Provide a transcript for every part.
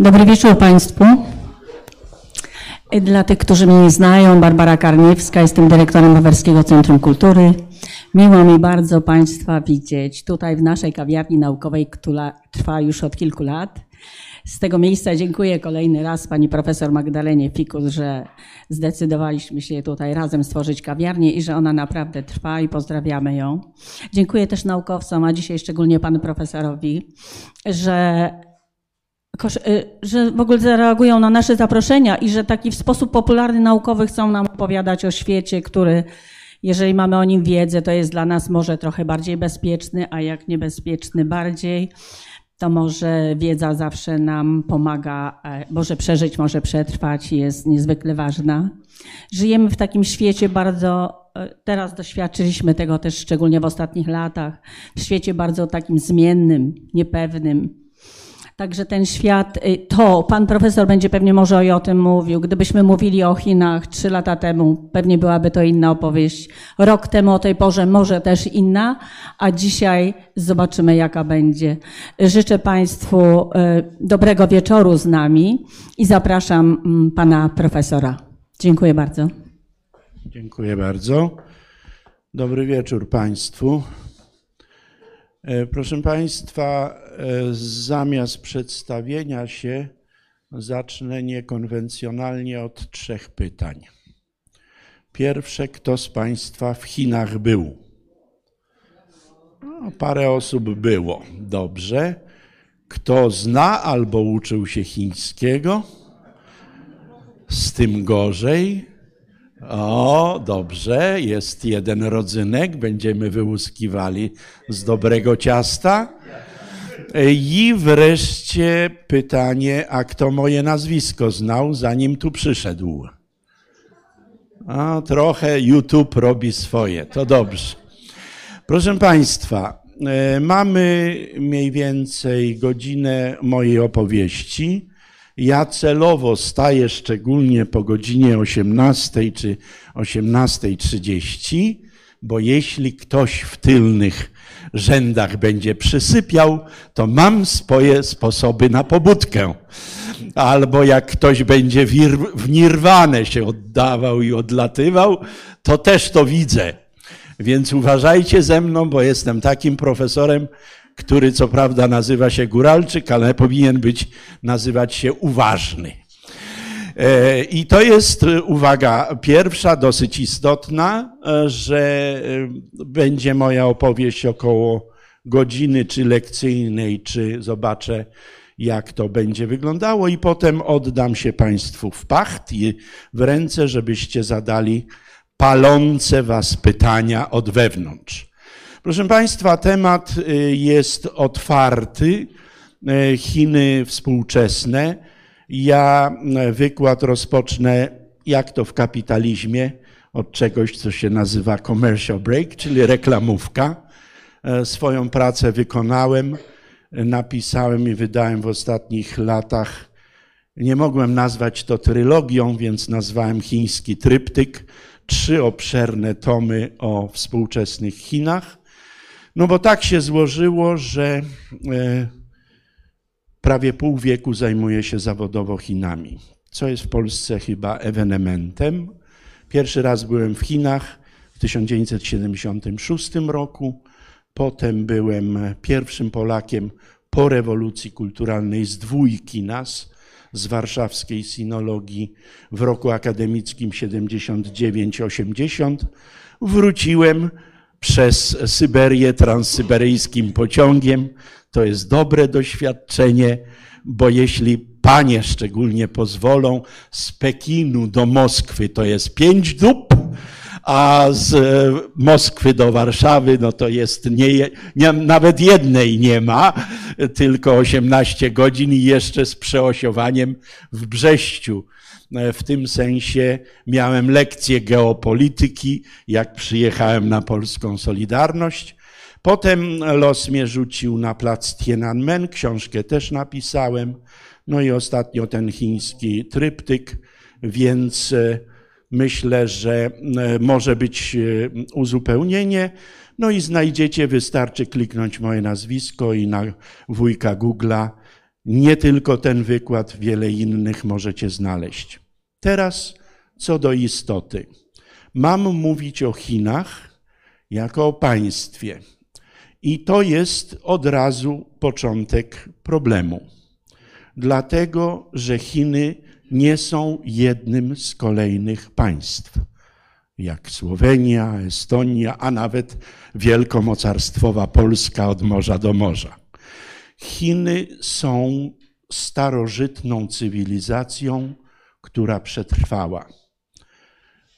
Dobry wieczór Państwu. Dla tych, którzy mnie nie znają, Barbara Karniewska, jestem dyrektorem Bawerskiego Centrum Kultury. Miło mi bardzo Państwa widzieć tutaj w naszej kawiarni naukowej, która trwa już od kilku lat. Z tego miejsca dziękuję kolejny raz pani profesor Magdalenie Fikus, że zdecydowaliśmy się tutaj razem stworzyć kawiarnię i że ona naprawdę trwa i pozdrawiamy ją. Dziękuję też naukowcom, a dzisiaj szczególnie panu profesorowi, że że w ogóle zareagują na nasze zaproszenia i że taki w sposób popularny naukowy chcą nam opowiadać o świecie, który, jeżeli mamy o nim wiedzę, to jest dla nas może trochę bardziej bezpieczny, a jak niebezpieczny bardziej to może wiedza zawsze nam pomaga, e, może przeżyć, może przetrwać, jest niezwykle ważna. Żyjemy w takim świecie bardzo, e, teraz doświadczyliśmy tego też szczególnie w ostatnich latach, w świecie bardzo takim zmiennym, niepewnym, Także ten świat, y, to pan profesor będzie pewnie może i o tym mówił. Gdybyśmy mówili o Chinach trzy lata temu, pewnie byłaby to inna opowieść. Rok temu o tej porze może też inna, a dzisiaj zobaczymy jaka będzie. Życzę Państwu y, dobrego wieczoru z nami i zapraszam mm, pana profesora. Dziękuję bardzo. Dziękuję bardzo. Dobry wieczór Państwu. E, proszę Państwa, e, zamiast przedstawienia się zacznę niekonwencjonalnie od trzech pytań. Pierwsze, kto z Państwa w Chinach był? No, parę osób było. Dobrze. Kto zna albo uczył się chińskiego? Z tym gorzej. O, dobrze, jest jeden rodzynek, będziemy wyłuskiwali z dobrego ciasta. I wreszcie pytanie, a kto moje nazwisko znał, zanim tu przyszedł? A, trochę YouTube robi swoje, to dobrze. Proszę Państwa, e, mamy mniej więcej godzinę mojej opowieści. Ja celowo staję szczególnie po godzinie 18 czy 18.30, bo jeśli ktoś w tylnych rzędach będzie przysypiał, to mam swoje sposoby na pobudkę. Albo jak ktoś będzie w nirwanę się oddawał i odlatywał, to też to widzę. Więc uważajcie ze mną, bo jestem takim profesorem, który co prawda nazywa się Góralczyk, ale powinien być, nazywać się uważny. E, I to jest uwaga pierwsza, dosyć istotna, e, że e, będzie moja opowieść około godziny, czy lekcyjnej, czy zobaczę, jak to będzie wyglądało, i potem oddam się Państwu w pacht i w ręce, żebyście zadali palące Was pytania od wewnątrz. Proszę Państwa, temat y, jest otwarty. Y, Chiny współczesne. Ja y, wykład rozpocznę, jak to w kapitalizmie, od czegoś, co się nazywa commercial break, czyli reklamówka. Swoją pracę wykonałem, napisałem i wydałem w ostatnich latach. Nie mogłem nazwać to trylogią, więc nazwałem chiński tryptyk. Trzy obszerne tomy o współczesnych Chinach. No bo tak się złożyło, że e, prawie pół wieku zajmuję się zawodowo Chinami, co jest w Polsce chyba ewenementem. Pierwszy raz byłem w Chinach w 1976 roku, potem byłem pierwszym Polakiem po rewolucji kulturalnej z dwójki nas, z warszawskiej sinologii w roku akademickim 79-80. Wróciłem przez Syberię transsyberyjskim pociągiem. To jest dobre doświadczenie, bo jeśli panie szczególnie pozwolą, z Pekinu do Moskwy to jest pięć dób, a z Moskwy do Warszawy, no to jest nie, nie, nawet jednej nie ma, tylko 18 godzin i jeszcze z przeosiowaniem w Brześciu. E, w tym sensie miałem lekcję geopolityki, jak przyjechałem na polską Solidarność. Potem los mnie rzucił na plac Tiananmen, książkę też napisałem. No i ostatnio ten chiński tryptyk, więc e, myślę, że e, może być uzupełnienie. No i znajdziecie, wystarczy kliknąć moje nazwisko i na wujka Google'a Nie tylko ten wykład, wiele innych możecie znaleźć. Teraz co do istoty. Mam mówić o Chinach jako o państwie. I to jest od razu początek problemu. Dlatego, że Chiny nie są jednym z kolejnych państw, jak Słowenia, Estonia, a nawet wielkomocarstwowa Polska od morza do morza. Chiny są starożytną cywilizacją, która przetrwała.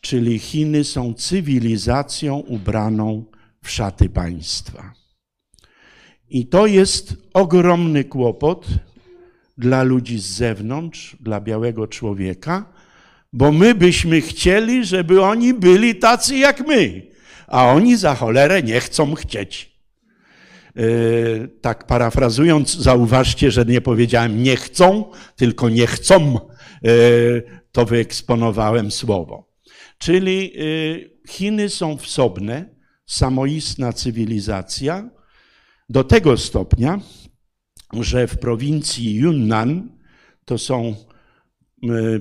Czyli Chiny są cywilizacją ubraną w szaty państwa. I to jest ogromny kłopot dla ludzi z zewnątrz, dla białego człowieka, bo my byśmy chcieli, żeby oni byli tacy jak my, a oni za cholerę nie chcą chcieć. Yy, tak parafrazując, zauważcie, że nie powiedziałem nie chcą, tylko nie chcą. Yy, to wyeksponowałem słowo. Czyli yy, Chiny są wsobne, samoistna cywilizacja, do tego stopnia, że w prowincji Yunnan, to są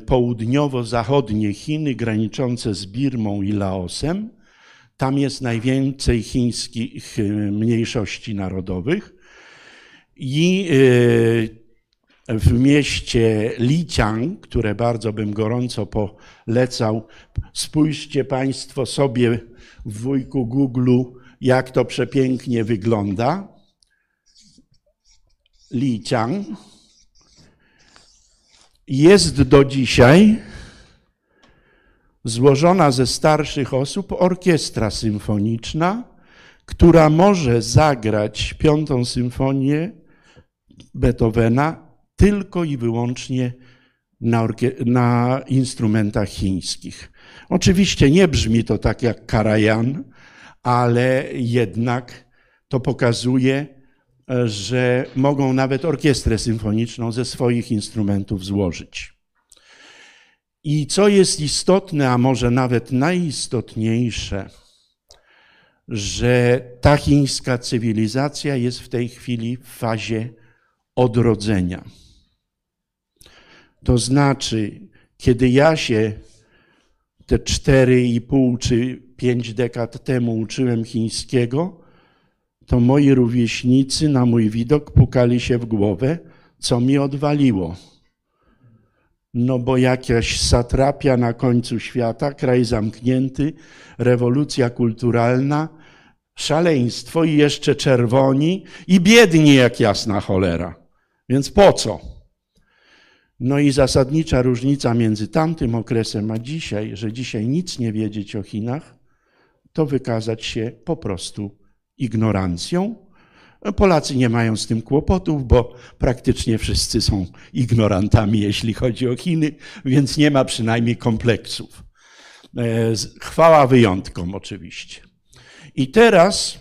południowo-zachodnie Chiny graniczące z Birmą i Laosem, tam jest najwięcej chińskich mniejszości narodowych i w mieście Lijiang, które bardzo bym gorąco polecał, spójrzcie Państwo sobie w wujku Google, jak to przepięknie wygląda. Lijiang jest do dzisiaj złożona ze starszych osób orkiestra symfoniczna, która może zagrać piątą symfonię Beethovena tylko i wyłącznie na, na, instrumentach chińskich. Oczywiście nie brzmi to tak jak Karajan, ale jednak to pokazuje, że mogą nawet orkiestrę symfoniczną ze swoich instrumentów złożyć. I co jest istotne, a może nawet najistotniejsze, że ta chińska cywilizacja jest w tej chwili w fazie odrodzenia. To znaczy, kiedy ja się te cztery i pół czy pięć dekad temu uczyłem chińskiego, to moi rówieśnicy na mój widok pukali się w głowę, co mi odwaliło. No bo jakaś satrapia na końcu świata, kraj zamknięty, rewolucja kulturalna, szaleństwo i jeszcze czerwoni i biedni jak jasna cholera. Więc po co? No i zasadnicza różnica między tamtym okresem a dzisiaj, że dzisiaj nic nie wiedzieć o Chinach, to wykazać się po prostu ignorancją. Polacy nie mają z tym kłopotów, bo praktycznie wszyscy są ignorantami, jeśli chodzi o Chiny, więc nie ma przynajmniej kompleksów. E, chwała wyjątkom, oczywiście. I teraz,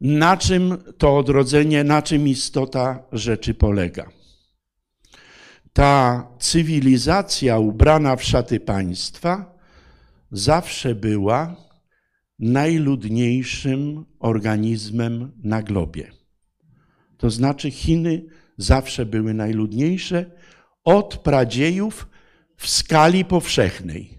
na czym to odrodzenie, na czym istota rzeczy polega? Ta cywilizacja ubrana w szaty państwa zawsze była najludniejszym organizmem na globie. To znaczy Chiny zawsze były najludniejsze od pradziejów w skali powszechnej.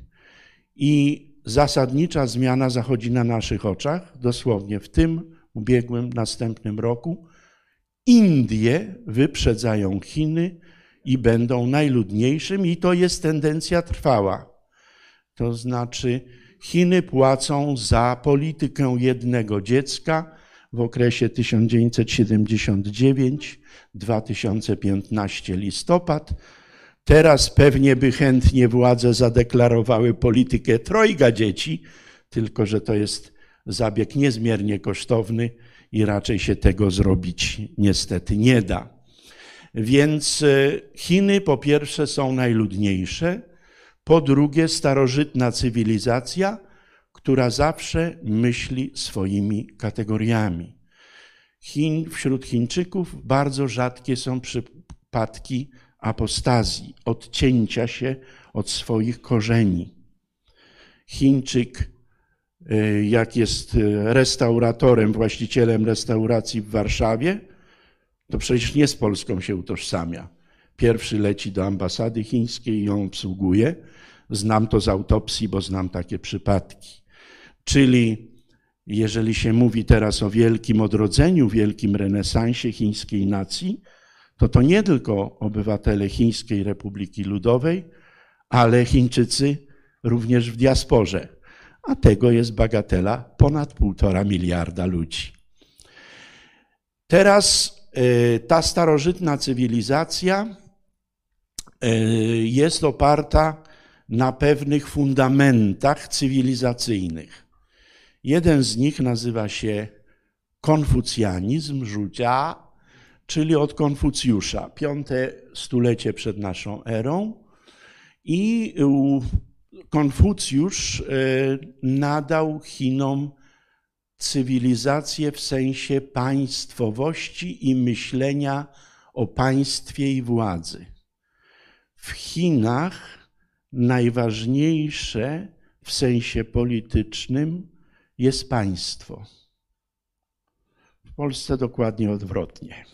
I zasadnicza zmiana zachodzi na naszych oczach, dosłownie w tym ubiegłym, następnym roku. Indie wyprzedzają Chiny i będą najludniejszym, i to jest tendencja trwała. To znaczy, Chiny płacą za politykę jednego dziecka w okresie 1979-2015 listopad. Teraz pewnie by chętnie władze zadeklarowały politykę trojga dzieci, tylko że to jest zabieg niezmiernie kosztowny i raczej się tego zrobić niestety nie da. Więc e, Chiny po pierwsze są najludniejsze, po drugie, starożytna cywilizacja, która zawsze myśli swoimi kategoriami. Chin, wśród Chińczyków bardzo rzadkie są przypadki apostazji, odcięcia się od swoich korzeni. Chińczyk, y, jak jest restauratorem, właścicielem restauracji w Warszawie, to przecież nie z Polską się utożsamia. Pierwszy leci do ambasady chińskiej i ją obsługuje. Znam to z autopsji, bo znam takie przypadki. Czyli jeżeli się mówi teraz o wielkim odrodzeniu, wielkim renesansie chińskiej nacji, to to nie tylko obywatele Chińskiej Republiki Ludowej, ale Chińczycy również w diasporze. A tego jest bagatela ponad półtora miliarda ludzi. Teraz ta starożytna cywilizacja y, jest oparta na pewnych fundamentach cywilizacyjnych. Jeden z nich nazywa się konfucjanizm, żudzia, czyli od Konfucjusza, piąte stulecie przed naszą erą. I Konfucjusz e, nadał Chinom cywilizację w sensie państwowości i myślenia o państwie i władzy. W Chinach najważniejsze w sensie politycznym jest państwo. W Polsce dokładnie odwrotnie.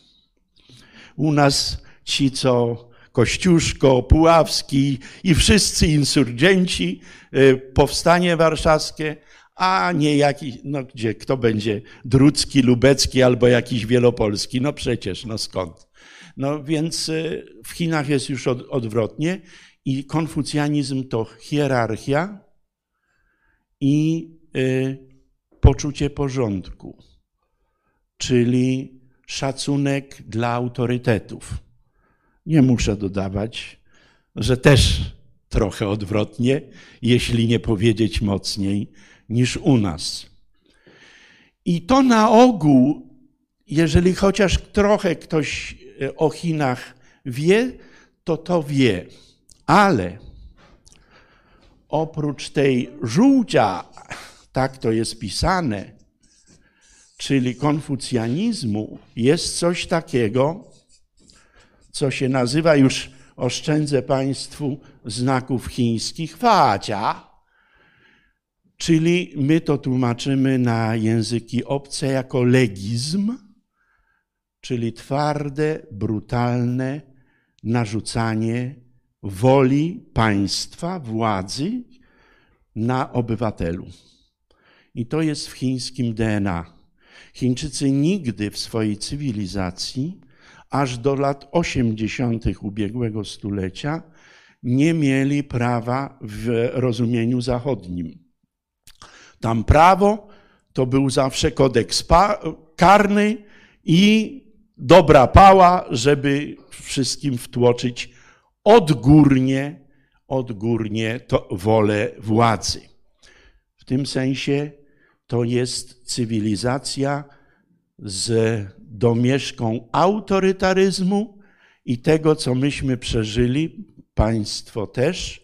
U nas ci, co Kościuszko, Puławski i wszyscy insurgenci, y, powstanie warszawskie, a nie jakiś, no gdzie, kto będzie Drucki, Lubecki albo jakiś Wielopolski, no przecież, no skąd. No więc y, w Chinach jest już od, odwrotnie i konfucjanizm to hierarchia i y, poczucie porządku, czyli szacunek dla autorytetów. Nie muszę dodawać, że też trochę odwrotnie, jeśli nie powiedzieć mocniej, niż u nas. I to na ogół, jeżeli chociaż trochę ktoś e, o Chinach wie, to to wie. Ale oprócz tej żółcia, tak to jest pisane, czyli konfucjanizmu, jest coś takiego, co się nazywa już, oszczędzę Państwu znaków chińskich, facia, czyli my to tłumaczymy na języki obce jako legizm, czyli twarde, brutalne narzucanie woli państwa, władzy na obywatelu. I to jest w chińskim DNA. Chińczycy nigdy w swojej cywilizacji, aż do lat 80. ubiegłego stulecia, nie mieli prawa w rozumieniu zachodnim. Tam prawo to był zawsze kodeks karny i dobra pała, żeby wszystkim wtłoczyć odgórnie, odgórnie to wolę władzy. W tym sensie to jest cywilizacja z domieszką autorytaryzmu i tego, co myśmy przeżyli, państwo też,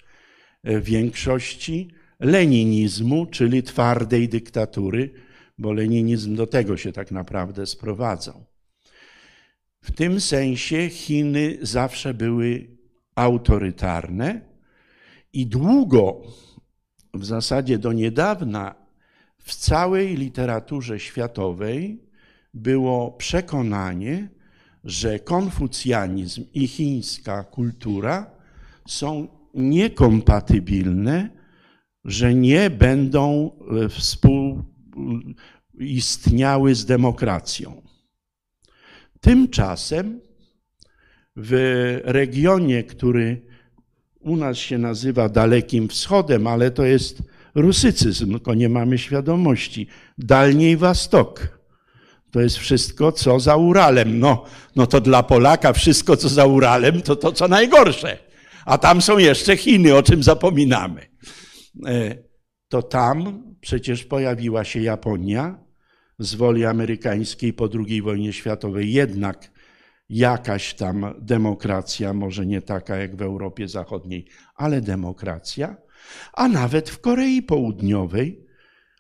w większości leninizmu, czyli twardej dyktatury, bo leninizm do tego się tak naprawdę sprowadzał. W tym sensie Chiny zawsze były autorytarne i długo, w zasadzie do niedawna, w całej literaturze światowej było przekonanie, że konfucjanizm i chińska kultura są niekompatybilne, że nie będą e, współistniały z demokracją. Tymczasem w regionie, który u nas się nazywa Dalekim Wschodem, ale to jest rusycyzm, tylko nie mamy świadomości. Dalniej Wastok. To jest wszystko, co za Uralem. No, no to dla Polaka wszystko, co za Uralem, to to, co najgorsze. A tam są jeszcze Chiny, o czym zapominamy. E, to tam przecież pojawiła się Japonia z woli amerykańskiej po II wojnie światowej. Jednak jakaś tam demokracja, może nie taka jak w Europie Zachodniej, ale demokracja a nawet w Korei Południowej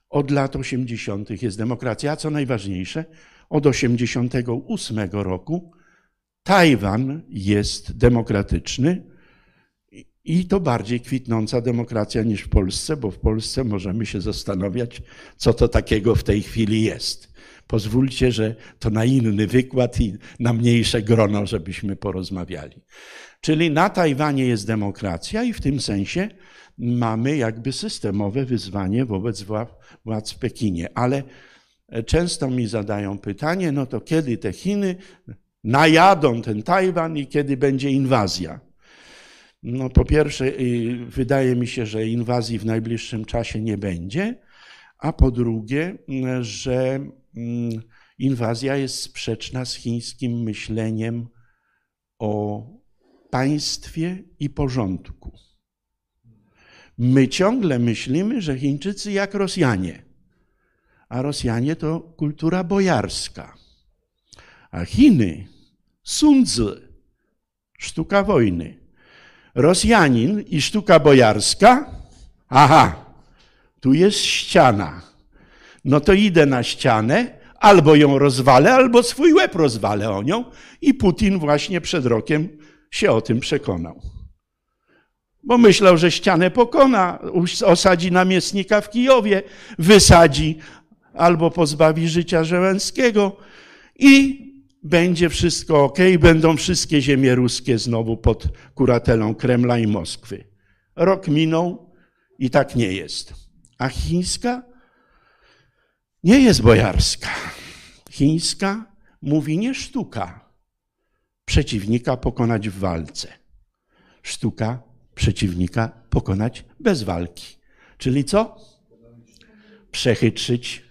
od lat 80. jest demokracja, a co najważniejsze, od 88 roku Tajwan jest demokratyczny i to bardziej kwitnąca demokracja niż w Polsce, bo w Polsce możemy się zastanawiać, co to takiego w tej chwili jest. pozwólcie, że to na inny wykład i na mniejsze grono, żebyśmy porozmawiali. Czyli na Tajwanie jest demokracja i w tym sensie mamy jakby systemowe wyzwanie wobec władz w Pekinie. Ale często mi zadają pytanie, no to kiedy te Chiny najadą ten Tajwan i kiedy będzie inwazja? No po pierwsze, y, wydaje mi się, że inwazji w najbliższym czasie nie będzie, a po drugie, że mm, inwazja jest sprzeczna z chińskim myśleniem o państwie i porządku. My ciągle myślimy, że Chińczycy jak Rosjanie, a Rosjanie to kultura bojarska, a Chiny, Sun sztuka wojny. Rosjanin i sztuka bojarska, aha, tu jest ściana. No to idę na ścianę, albo ją rozwalę, albo swój łeb rozwalę o nią. I Putin właśnie przed rokiem się o tym przekonał. Bo myślał, że ścianę pokona, osadzi namiestnika w Kijowie, wysadzi albo pozbawi życia Żeleńskiego i będzie wszystko ok, będą wszystkie ziemie ruskie znowu pod kuratelą Kremla i Moskwy. Rok minął i tak nie jest. A chińska nie jest bojarska. Chińska mówi nie sztuka przeciwnika pokonać w walce. Sztuka przeciwnika pokonać bez walki. Czyli co? Przechytrzyć,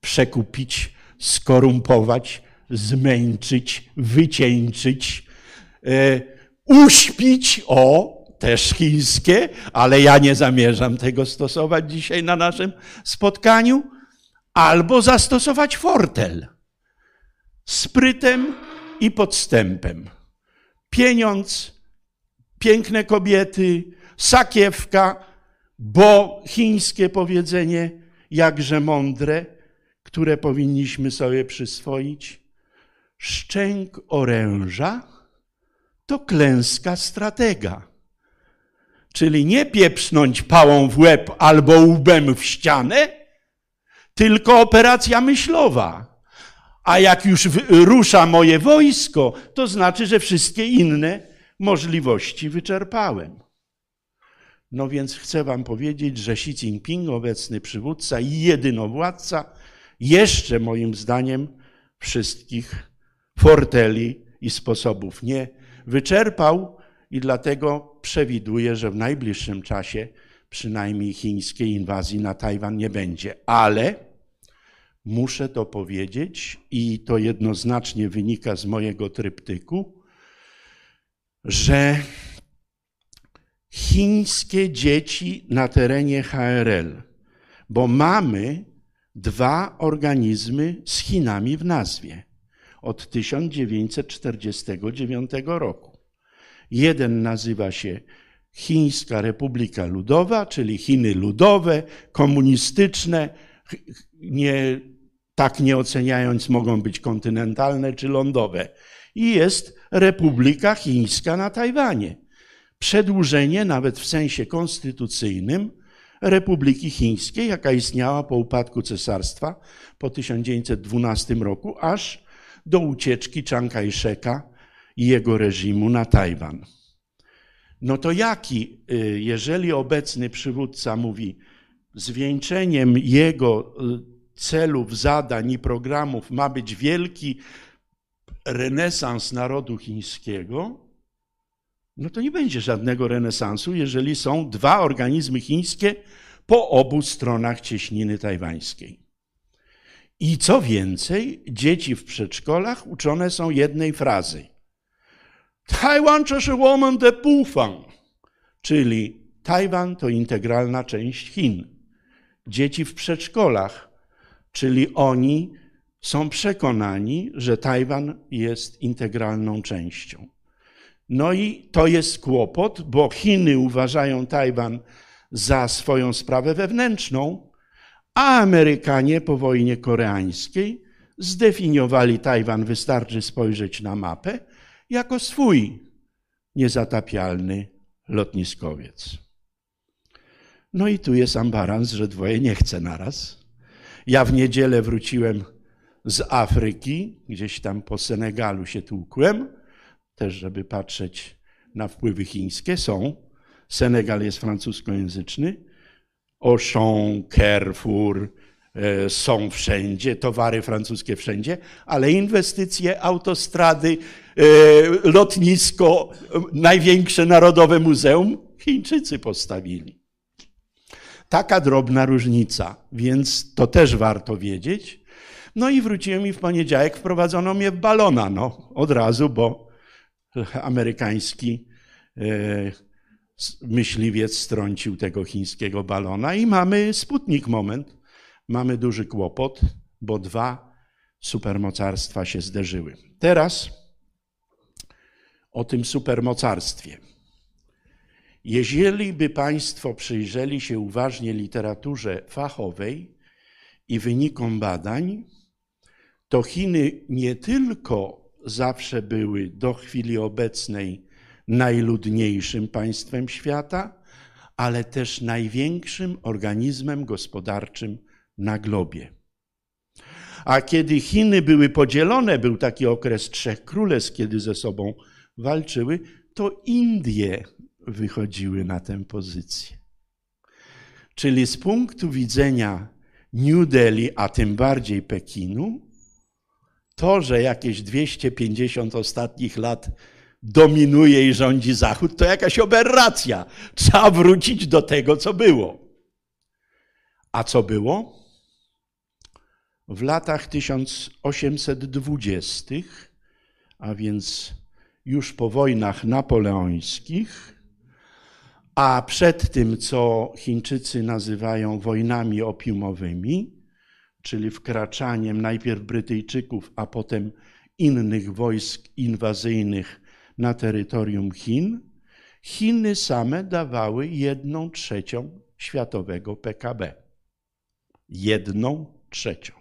przekupić, skorumpować, zmęczyć, wycieńczyć, e, uśpić, o, też chińskie, ale ja nie zamierzam tego stosować dzisiaj na naszym spotkaniu, albo zastosować fortel sprytem i podstępem. Pieniądz, piękne kobiety, sakiewka, bo chińskie powiedzenie jakże mądre, które powinniśmy sobie przyswoić, szczęk oręża to klęska stratega. Czyli nie pieprznąć pałą w łeb albo łbem w ścianę, tylko operacja myślowa. A jak już rusza moje wojsko, to znaczy, że wszystkie inne możliwości wyczerpałem. No więc chcę wam powiedzieć, że Xi Jinping, obecny przywódca i jedynowładca, jeszcze moim zdaniem wszystkich forteli i sposobów nie wyczerpał i dlatego przewiduję, że w najbliższym czasie przynajmniej chińskiej inwazji na Tajwan nie będzie. Ale muszę to powiedzieć i to jednoznacznie wynika z mojego tryptyku, że chińskie dzieci na terenie HRL, bo mamy dwa organizmy z Chinami w nazwie od 1949 roku. Jeden nazywa się Chińska Republika Ludowa, czyli Chiny ludowe, komunistyczne, nie, tak nie oceniając, mogą być kontynentalne czy lądowe. I jest Republika Chińska na Tajwanie. Przedłużenie, nawet w sensie konstytucyjnym, Republiki Chińskiej, jaka istniała po upadku cesarstwa po 1912 roku, aż do ucieczki Chiang Kai-sheka i jego reżimu na Tajwan. No to jaki, y, jeżeli obecny przywódca mówi, zwieńczeniem jego y, celów, zadań i programów ma być wielki renesans narodu chińskiego, no to nie będzie żadnego renesansu, jeżeli są dwa organizmy chińskie po obu stronach cieśniny tajwańskiej. I co więcej, dzieci w przedszkolach uczone są jednej frazy. Tajwan woman de Pufang, czyli Tajwan to integralna część Chin. Dzieci w przedszkolach, czyli oni są przekonani, że Tajwan jest integralną częścią. No i to jest kłopot, bo Chiny uważają Tajwan za swoją sprawę wewnętrzną, a Amerykanie po wojnie koreańskiej zdefiniowali Tajwan, wystarczy spojrzeć na mapę, jako swój niezatapialny lotniskowiec. No i tu jest ambarans, że dwoje nie chce naraz. Ja w niedzielę wróciłem z Afryki, gdzieś tam po Senegalu się tłukłem, też żeby patrzeć na wpływy chińskie, są. Senegal jest francuskojęzyczny. Auchan, Carrefour e, są wszędzie, towary francuskie wszędzie, ale inwestycje, autostrady, e, lotnisko, największe narodowe muzeum Chińczycy postawili. Taka drobna różnica, więc to też warto wiedzieć. No i wróciłem i w poniedziałek wprowadzono mnie w balona, no od razu, bo amerykański e, myśliwiec strącił tego chińskiego balona i mamy sputnik moment. Mamy duży kłopot, bo dwa supermocarstwa się zderzyły. Teraz o tym supermocarstwie. Jeżeli by Państwo przyjrzeli się uważnie literaturze fachowej i wynikom badań, to Chiny nie tylko zawsze były do chwili obecnej najludniejszym państwem świata, ale też największym organizmem gospodarczym na globie. A kiedy Chiny były podzielone, był taki okres trzech królestw, kiedy ze sobą walczyły, to Indie wychodziły na tę pozycję. Czyli z punktu widzenia New Delhi, a tym bardziej Pekinu, to, że jakieś 250 ostatnich lat dominuje i rządzi Zachód, to jakaś aberracja. Trzeba wrócić do tego, co było. A co było? W latach 1820, a więc już po wojnach napoleońskich, a przed tym, co Chińczycy nazywają wojnami opiumowymi, czyli wkraczaniem najpierw Brytyjczyków, a potem innych wojsk inwazyjnych na terytorium Chin, Chiny same dawały jedną trzecią światowego PKB. Jedną trzecią.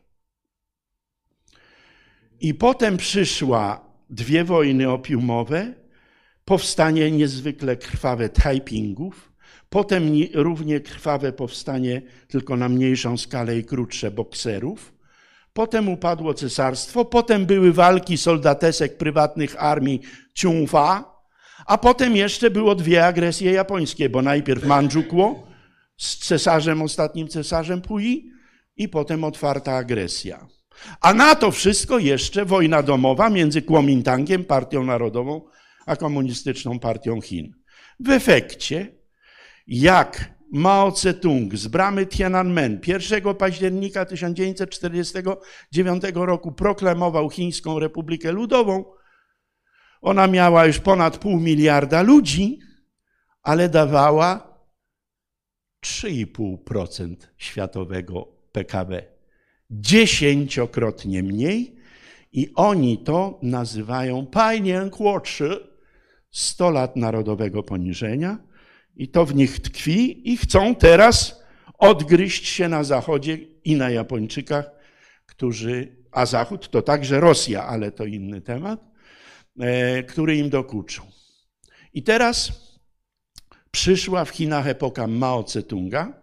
I potem przyszła dwie wojny opiumowe, powstanie niezwykle krwawe Taipingów, potem równie krwawe powstanie, tylko na mniejszą skalę i krótsze, bokserów, Potem upadło cesarstwo, potem były walki soldatesek prywatnych armii Ciungfa, a potem jeszcze było dwie agresje japońskie, bo najpierw Mandżukło z cesarzem, ostatnim cesarzem Pui i potem otwarta agresja. A na to wszystko jeszcze wojna domowa między Kuomintangiem, partią narodową, a komunistyczną partią Chin. W efekcie, jak Mao Tse-tung z bramy Tiananmen 1 października 1949 roku proklamował Chińską Republikę Ludową. Ona miała już ponad pół miliarda ludzi, ale dawała 3,5% światowego PKB. Dziesięciokrotnie mniej i oni to nazywają Pajnian Kłotrzy, 100 lat narodowego poniżenia i to w nich tkwi i chcą teraz odgryźć się na Zachodzie i na Japończykach, którzy, a Zachód to także Rosja, ale to inny temat, e, który im dokuczą. I teraz przyszła w Chinach epoka Mao Tse-tunga,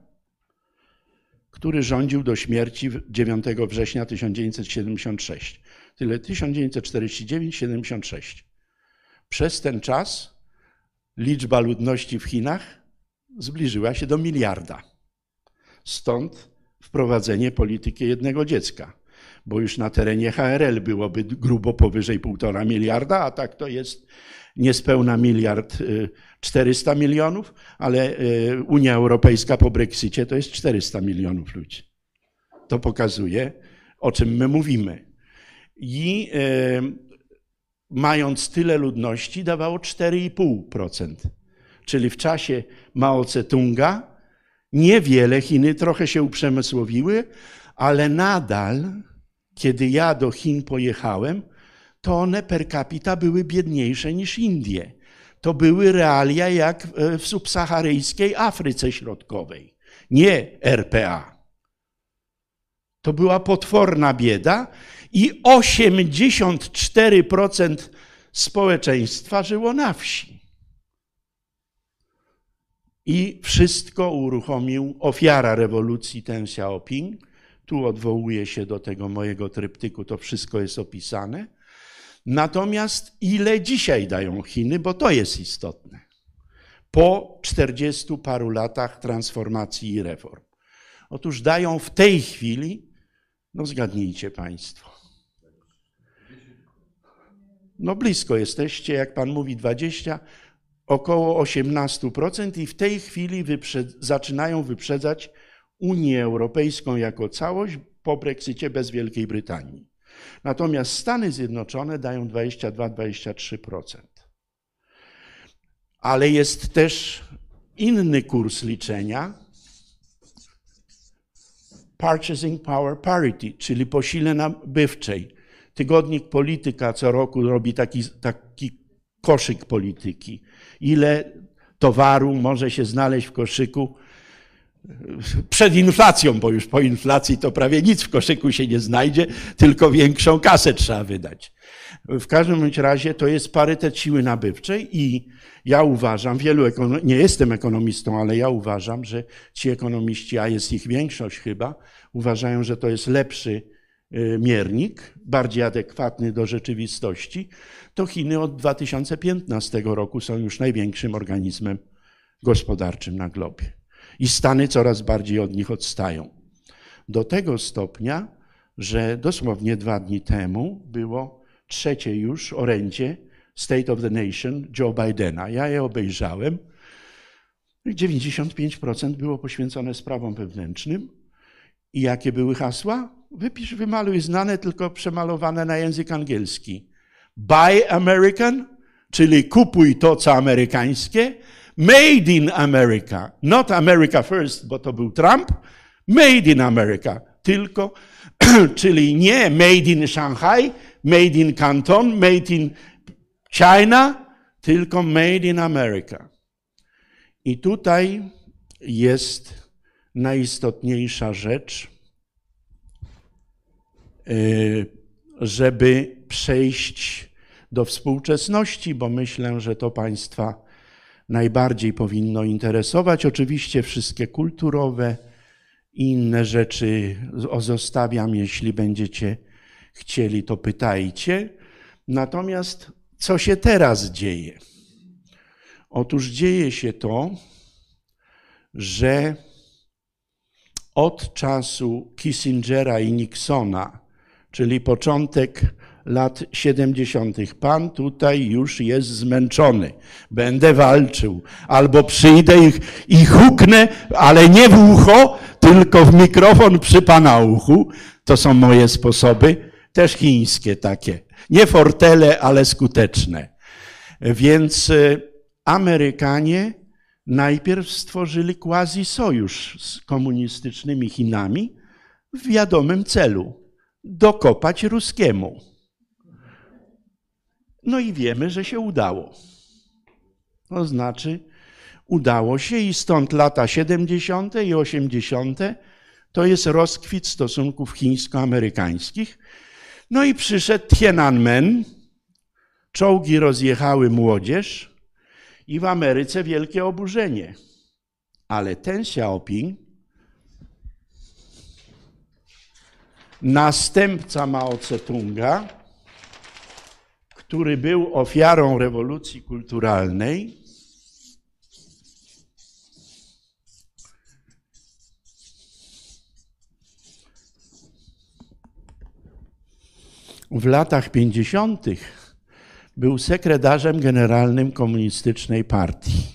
który rządził do śmierci 9 września 1976. Tyle 1949-76. Przez ten czas liczba ludności w Chinach zbliżyła się do miliarda. Stąd wprowadzenie polityki jednego dziecka, bo już na terenie HRL byłoby grubo powyżej półtora miliarda, a tak to jest niespełna miliard 400 y, milionów, ale y, Unia Europejska po Brexicie to jest 400 milionów ludzi. To pokazuje, o czym my mówimy. I y, mając tyle ludności, dawało 4,5%. Czyli w czasie Mao Tse-tunga niewiele Chiny trochę się uprzemysłowiły, ale nadal, kiedy ja do Chin pojechałem, to one per capita były biedniejsze niż Indie. To były realia jak w subsaharyjskiej Afryce Środkowej, nie RPA. To była potworna bieda i 84% społeczeństwa żyło na wsi. I wszystko uruchomił ofiara rewolucji Deng Xiaoping, Tu odwołuję się do tego mojego tryptyku, to wszystko jest opisane. Natomiast ile dzisiaj dają Chiny, bo to jest istotne. Po 40 paru latach transformacji i reform. Otóż dają w tej chwili, no zgadnijcie Państwo. No blisko jesteście, jak Pan mówi 20, około 18% i w tej chwili wyprzed, zaczynają wyprzedzać Unię Europejską jako całość po Brexicie bez Wielkiej Brytanii. Natomiast Stany Zjednoczone dają 22-23%. Ale jest też inny kurs liczenia. Purchasing Power Parity, czyli po sile nabywczej. Tygodnik Polityka co roku robi taki, taki koszyk polityki. Ile towaru może się znaleźć w koszyku przed inflacją, bo już po inflacji to prawie nic w koszyku się nie znajdzie, tylko większą kasę trzeba wydać. W każdym razie to jest parytet siły nabywczej i ja uważam, wielu nie jestem ekonomistą, ale ja uważam, że ci ekonomiści, a jest ich większość chyba, uważają, że to jest lepszy miernik, bardziej adekwatny do rzeczywistości, to Chiny od 2015 roku są już największym organizmem gospodarczym na globie i Stany coraz bardziej od nich odstają. Do tego stopnia, że dosłownie dwa dni temu było trzecie już orędzie State of the Nation Joe Bidena. Ja je obejrzałem. 95% było poświęcone sprawom wewnętrznym. I jakie były hasła? Wypisz, wymaluj znane, tylko przemalowane na język angielski. Buy American, czyli kupuj to, co amerykańskie, Made in America. Not America first, bo to był Trump. Made in America. Tylko, czyli nie made in Shanghai, made in Canton, made in China, tylko made in America. I tutaj jest najistotniejsza rzecz, żeby przejść do współczesności, bo myślę, że to Państwa najbardziej powinno interesować. Oczywiście wszystkie kulturowe i inne rzeczy zostawiam, jeśli będziecie chcieli, to pytajcie. Natomiast co się teraz dzieje? Otóż dzieje się to, że od czasu Kissingera i Nixona, czyli początek lat 70. Pan tutaj już jest zmęczony. Będę walczył. Albo przyjdę i, i huknę, ale nie w ucho, tylko w mikrofon przy pana uchu. To są moje sposoby, też chińskie takie. Nie fortele, ale skuteczne. Więc e, Amerykanie najpierw stworzyli quasi sojusz z komunistycznymi Chinami w wiadomym celu dokopać ruskiemu. No i wiemy, że się udało. To znaczy, udało się i stąd lata 70. i 80. to jest rozkwit stosunków chińsko-amerykańskich. No i przyszedł Tiananmen, czołgi rozjechały młodzież i w Ameryce wielkie oburzenie. Ale ten Xiaoping, następca Mao Tse-tunga, który był ofiarą rewolucji kulturalnej, w latach 50. był sekretarzem generalnym komunistycznej partii.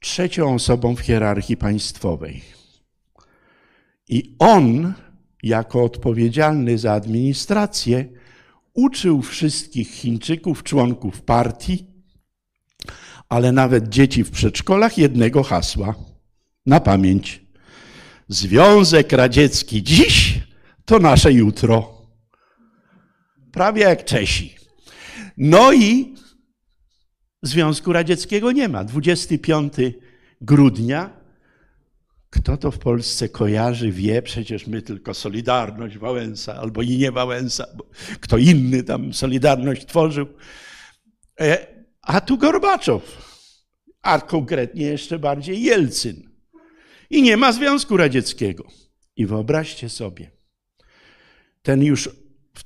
Trzecią osobą w hierarchii państwowej. I on, jako odpowiedzialny za administrację, uczył wszystkich Chińczyków, członków partii, ale nawet dzieci w przedszkolach jednego hasła na pamięć. Związek Radziecki dziś to nasze jutro. Prawie jak Czesi. No i Związku Radzieckiego nie ma. 25 grudnia kto to w Polsce kojarzy, wie, przecież my tylko Solidarność Wałęsa albo i nie Wałęsa, kto inny tam Solidarność tworzył. E, a tu Gorbaczow, a konkretnie jeszcze bardziej Jelcyn. I nie ma Związku Radzieckiego. I wyobraźcie sobie, ten już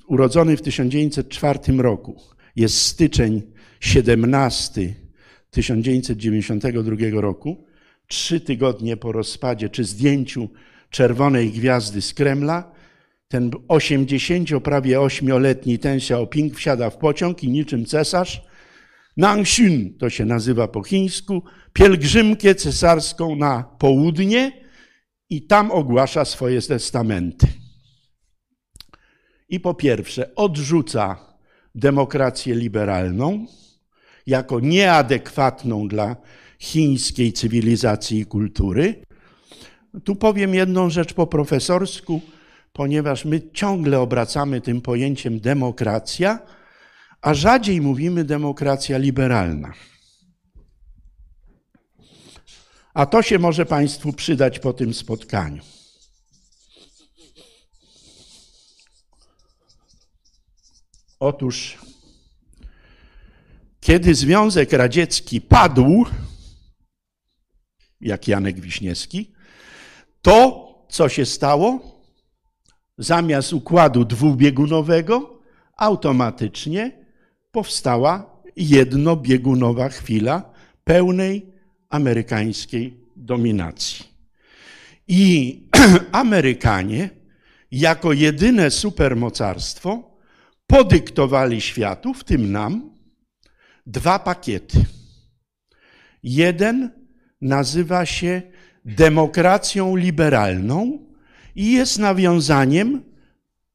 urodzony w 1904 roku, jest styczeń 17 1992 roku, trzy tygodnie po rozpadzie czy zdjęciu czerwonej gwiazdy z Kremla, ten 80 prawie ośmioletni Ten Xiaoping wsiada w pociąg i niczym cesarz Nangxun, to się nazywa po chińsku, pielgrzymkę cesarską na południe i tam ogłasza swoje testamenty. I po pierwsze odrzuca demokrację liberalną jako nieadekwatną dla chińskiej cywilizacji i kultury. Tu powiem jedną rzecz po profesorsku, ponieważ my ciągle obracamy tym pojęciem demokracja, a rzadziej mówimy demokracja liberalna. A to się może Państwu przydać po tym spotkaniu. Otóż, kiedy Związek Radziecki padł, jak Janek Wiśniewski, to co się stało? Zamiast układu dwubiegunowego, automatycznie powstała jednobiegunowa chwila pełnej amerykańskiej dominacji. I Amerykanie, jako jedyne supermocarstwo, podyktowali światu, w tym nam, dwa pakiety. Jeden nazywa się demokracją liberalną i jest nawiązaniem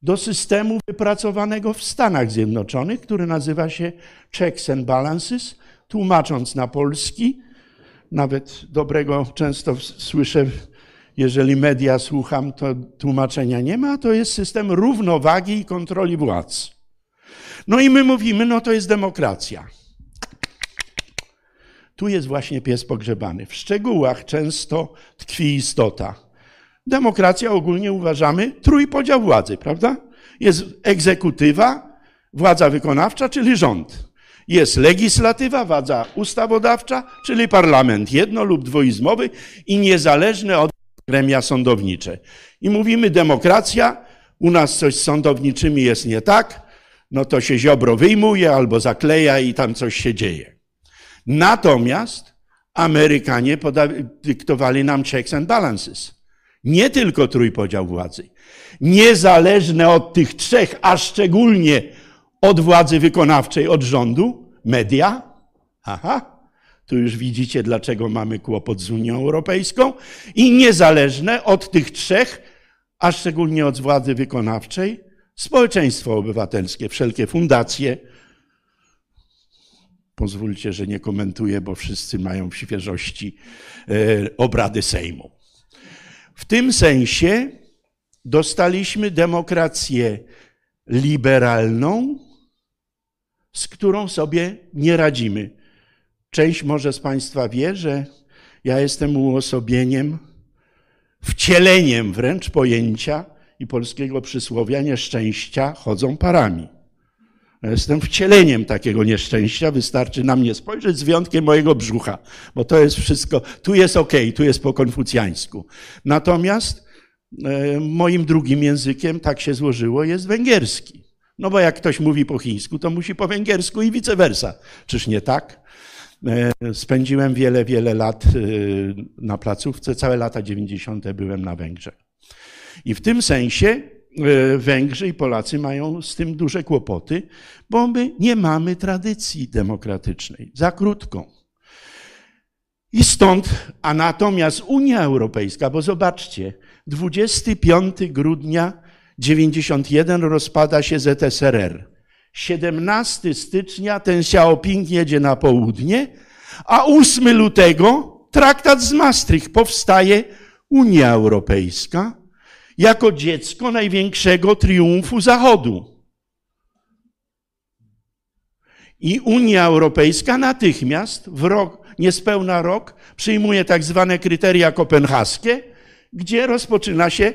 do systemu wypracowanego w Stanach Zjednoczonych, który nazywa się Checks and Balances. Tłumacząc na polski, nawet dobrego często słyszę, jeżeli media słucham, to tłumaczenia nie ma, to jest system równowagi i kontroli władz. No i my mówimy, no to jest demokracja. Tu jest właśnie pies pogrzebany. W szczegółach często tkwi istota. Demokracja ogólnie uważamy trójpodział władzy, prawda? Jest egzekutywa, władza wykonawcza, czyli rząd. Jest legislatywa, władza ustawodawcza, czyli parlament jedno- lub dwoizmowy i niezależne od gremia sądownicze. I mówimy demokracja, u nas coś z sądowniczymi jest nie tak, no to się ziobro wyjmuje albo zakleja i tam coś się dzieje. Natomiast Amerykanie dyktowali nam checks and balances. Nie tylko trójpodział władzy. Niezależne od tych trzech, a szczególnie od władzy wykonawczej, od rządu, media. Aha, tu już widzicie, dlaczego mamy kłopot z Unią Europejską. I niezależne od tych trzech, a szczególnie od władzy wykonawczej, społeczeństwo obywatelskie, wszelkie fundacje, Pozwólcie, że nie komentuję, bo wszyscy mają w świeżości e, obrady Sejmu. W tym sensie dostaliśmy demokrację liberalną, z którą sobie nie radzimy. Część może z Państwa wie, że ja jestem uosobieniem, wcieleniem wręcz pojęcia i polskiego przysłowia nieszczęścia chodzą parami. Jestem wcieleniem takiego nieszczęścia, wystarczy na mnie spojrzeć z wyjątkiem mojego brzucha, bo to jest wszystko, tu jest ok, tu jest po konfucjańsku. Natomiast e, moim drugim językiem, tak się złożyło, jest węgierski. No bo jak ktoś mówi po chińsku, to musi po węgiersku i vice versa. Czyż nie tak? E, spędziłem wiele, wiele lat e, na placówce, całe lata 90. byłem na Węgrzech. I w tym sensie Węgrzy i Polacy mają z tym duże kłopoty, bo my nie mamy tradycji demokratycznej, za krótką. I stąd, a natomiast Unia Europejska, bo zobaczcie, 25 grudnia 91 rozpada się ZSRR. 17 stycznia ten Xiaoping jedzie na południe, a 8 lutego traktat z Maastricht powstaje Unia Europejska jako dziecko największego triumfu Zachodu. I Unia Europejska natychmiast w rok, niespełna rok, przyjmuje tak zwane kryteria kopenhaskie, gdzie rozpoczyna się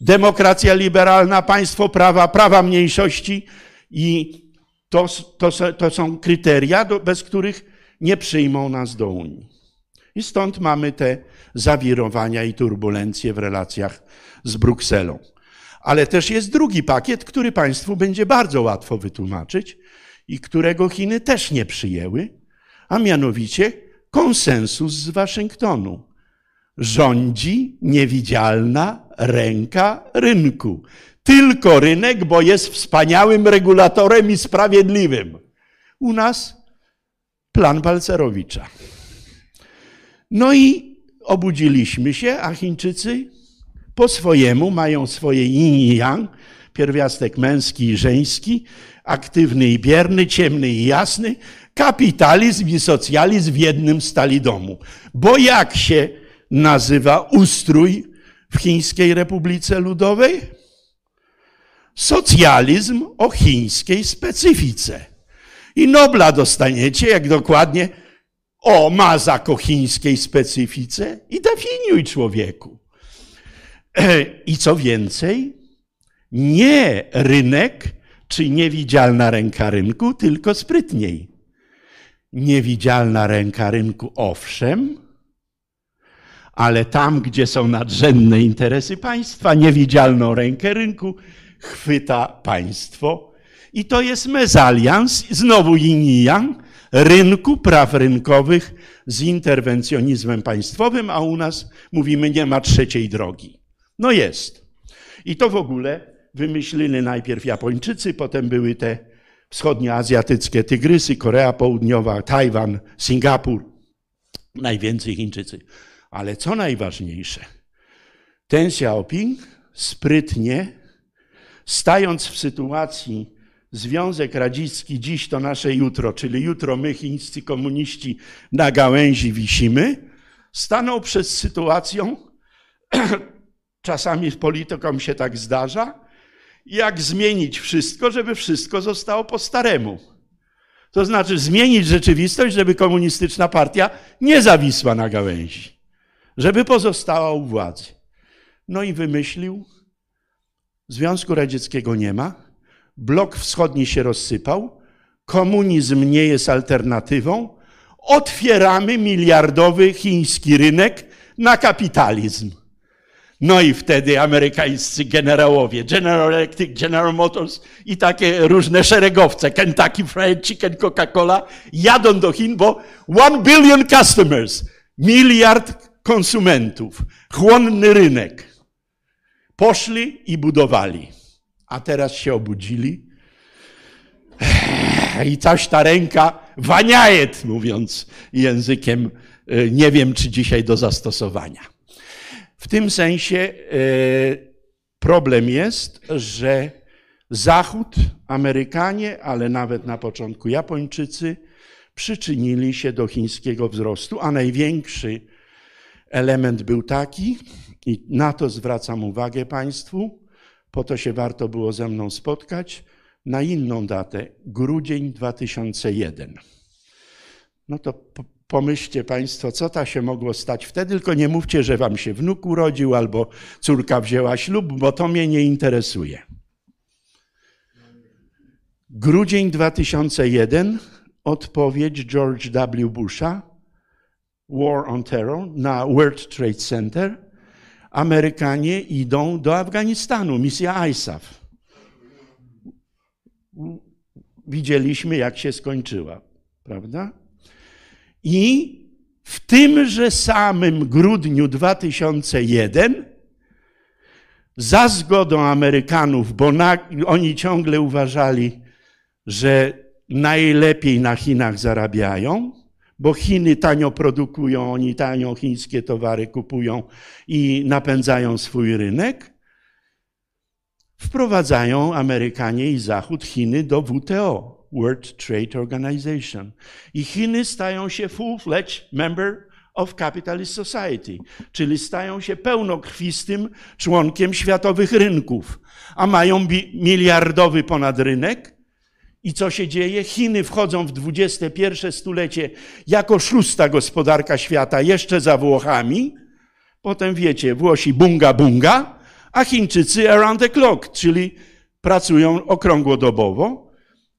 demokracja liberalna, państwo prawa, prawa mniejszości i to, to, to są kryteria, bez których nie przyjmą nas do Unii. I stąd mamy te zawirowania i turbulencje w relacjach z Brukselą. Ale też jest drugi pakiet, który Państwu będzie bardzo łatwo wytłumaczyć i którego Chiny też nie przyjęły, a mianowicie konsensus z Waszyngtonu. Rządzi niewidzialna ręka rynku. Tylko rynek, bo jest wspaniałym regulatorem i sprawiedliwym. U nas plan Balcerowicza. No i obudziliśmy się, a Chińczycy po swojemu mają swoje yin i yang, pierwiastek męski i żeński, aktywny i bierny, ciemny i jasny, kapitalizm i socjalizm w jednym stali domu. Bo jak się nazywa ustrój w Chińskiej Republice Ludowej? Socjalizm o chińskiej specyfice. I Nobla dostaniecie, jak dokładnie o mazak o chińskiej specyfice i definiuj człowieku. I co więcej, nie rynek czy niewidzialna ręka rynku, tylko sprytniej. Niewidzialna ręka rynku, owszem, ale tam, gdzie są nadrzędne interesy państwa, niewidzialną rękę rynku chwyta państwo. I to jest mezalians, znowu yin rynku, praw rynkowych z interwencjonizmem państwowym, a u nas mówimy, nie ma trzeciej drogi. No jest. I to w ogóle wymyślili najpierw Japończycy, potem były te wschodnioazjatyckie tygrysy, Korea Południowa, Tajwan, Singapur, najwięcej Chińczycy. Ale co najważniejsze, ten Xiaoping sprytnie, stając w sytuacji Związek Radziecki dziś to nasze jutro, czyli jutro my, chińscy komuniści, na gałęzi wisimy, stanął przed sytuacją, czasami politykom się tak zdarza, jak zmienić wszystko, żeby wszystko zostało po staremu. To znaczy zmienić rzeczywistość, żeby komunistyczna partia nie zawisła na gałęzi, żeby pozostała u władzy. No i wymyślił, Związku Radzieckiego nie ma, blok wschodni się rozsypał, komunizm nie jest alternatywą, otwieramy miliardowy chiński rynek na kapitalizm. No i wtedy amerykańscy generałowie, General Electric, General Motors i takie różne szeregowce, Kentucky Fried Chicken, Coca-Cola, jadą do Chin, bo one billion customers, miliard konsumentów, chłonny rynek. Poszli i budowali a teraz się obudzili i coś ta ręka waniajet, mówiąc językiem e, nie wiem, czy dzisiaj do zastosowania. W tym sensie e, problem jest, że Zachód, Amerykanie, ale nawet na początku Japończycy przyczynili się do chińskiego wzrostu, a największy element był taki, i na to zwracam uwagę Państwu, po to się warto było ze mną spotkać na inną datę, grudzień 2001. No to pomyślcie Państwo, co ta się mogło stać wtedy, tylko nie mówcie, że Wam się wnuk urodził albo córka wzięła ślub, bo to mnie nie interesuje. Grudzień 2001, odpowiedź George W. Busha, War on Terror na World Trade Center Amerykanie idą do Afganistanu, misja ISAF. Widzieliśmy, jak się skończyła, prawda? I w tymże samym grudniu 2001 za zgodą Amerykanów, bo na, oni ciągle uważali, że najlepiej na Chinach zarabiają, bo Chiny tanio produkują, oni tanio chińskie towary kupują i napędzają swój rynek, wprowadzają Amerykanie i Zachód Chiny do WTO, World Trade Organization. I Chiny stają się full-fledged member of Capitalist Society, czyli stają się pełnokrwistym członkiem światowych rynków, a mają miliardowy ponad rynek, i co się dzieje? Chiny wchodzą w XXI stulecie jako szósta gospodarka świata, jeszcze za Włochami. Potem wiecie, Włosi bunga bunga, a Chińczycy around the clock, czyli pracują okrągłodobowo.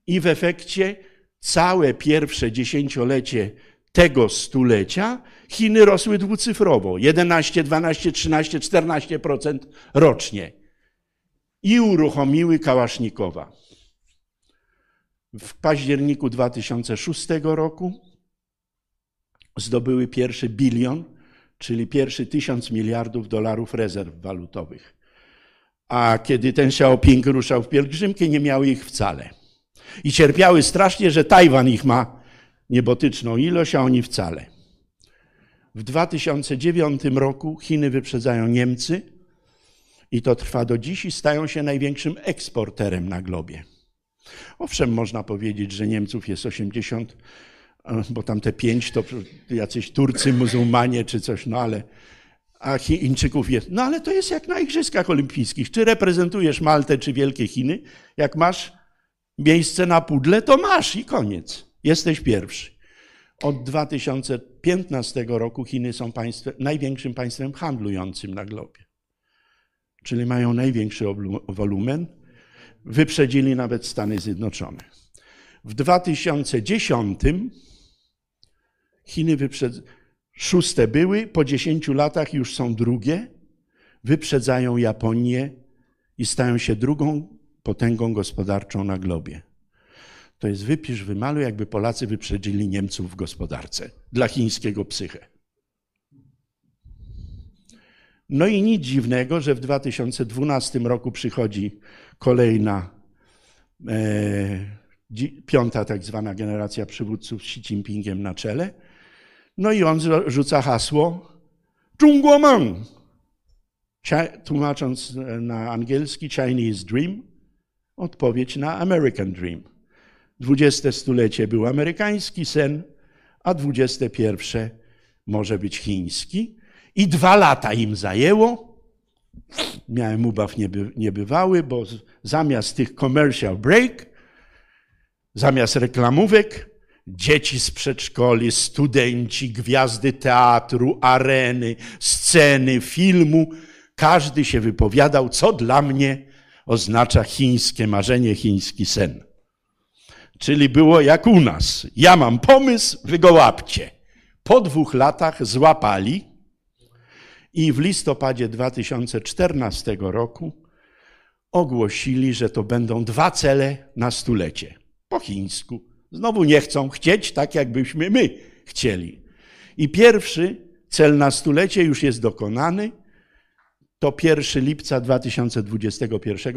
I w efekcie całe pierwsze dziesięciolecie tego stulecia Chiny rosły dwucyfrowo 11, 12, 13, 14% rocznie i uruchomiły Kałasznikowa. W październiku 2006 roku zdobyły pierwszy bilion, czyli pierwszy tysiąc miliardów dolarów rezerw walutowych. A kiedy ten Xiaoping ruszał w pielgrzymkę, nie miały ich wcale. I cierpiały strasznie, że Tajwan ich ma niebotyczną ilość, a oni wcale. W 2009 roku Chiny wyprzedzają Niemcy i to trwa do dziś i stają się największym eksporterem na globie. Owszem, można powiedzieć, że Niemców jest 80, bo tam te pięć to jacyś Turcy, muzułmanie czy coś, no ale a Chińczyków jest. No ale to jest jak na Igrzyskach Olimpijskich. Czy reprezentujesz Maltę czy Wielkie Chiny? Jak masz miejsce na pudle, to masz i koniec. Jesteś pierwszy. Od 2015 roku Chiny są państwem, największym państwem handlującym na globie. Czyli mają największy wolumen. Wyprzedzili nawet Stany Zjednoczone. W 2010 Chiny wyprzedzają, szóste były, po 10 latach już są drugie, wyprzedzają Japonię i stają się drugą potęgą gospodarczą na globie. To jest wypisz, wymaluj, jakby Polacy wyprzedzili Niemców w gospodarce dla chińskiego psyche. No i nic dziwnego, że w 2012 roku przychodzi kolejna, e, piąta tak zwana generacja przywódców z Xi Jinpingiem na czele. No i on rzuca hasło Zhongguomeng, tłumacząc na angielski Chinese Dream, odpowiedź na American Dream. Dwudzieste stulecie był amerykański sen, a dwudzieste pierwsze może być chiński. I dwa lata im zajęło. Miałem ubaw nieby, niebywały, bo zamiast tych commercial break, zamiast reklamówek, dzieci z przedszkoli, studenci, gwiazdy teatru, areny, sceny, filmu, każdy się wypowiadał, co dla mnie oznacza chińskie marzenie, chiński sen. Czyli było jak u nas. Ja mam pomysł, wy go łapcie. Po dwóch latach złapali i w listopadzie 2014 roku ogłosili, że to będą dwa cele na stulecie. Po chińsku. Znowu nie chcą chcieć tak, jakbyśmy my chcieli. I pierwszy cel na stulecie już jest dokonany – to 1 lipca 2021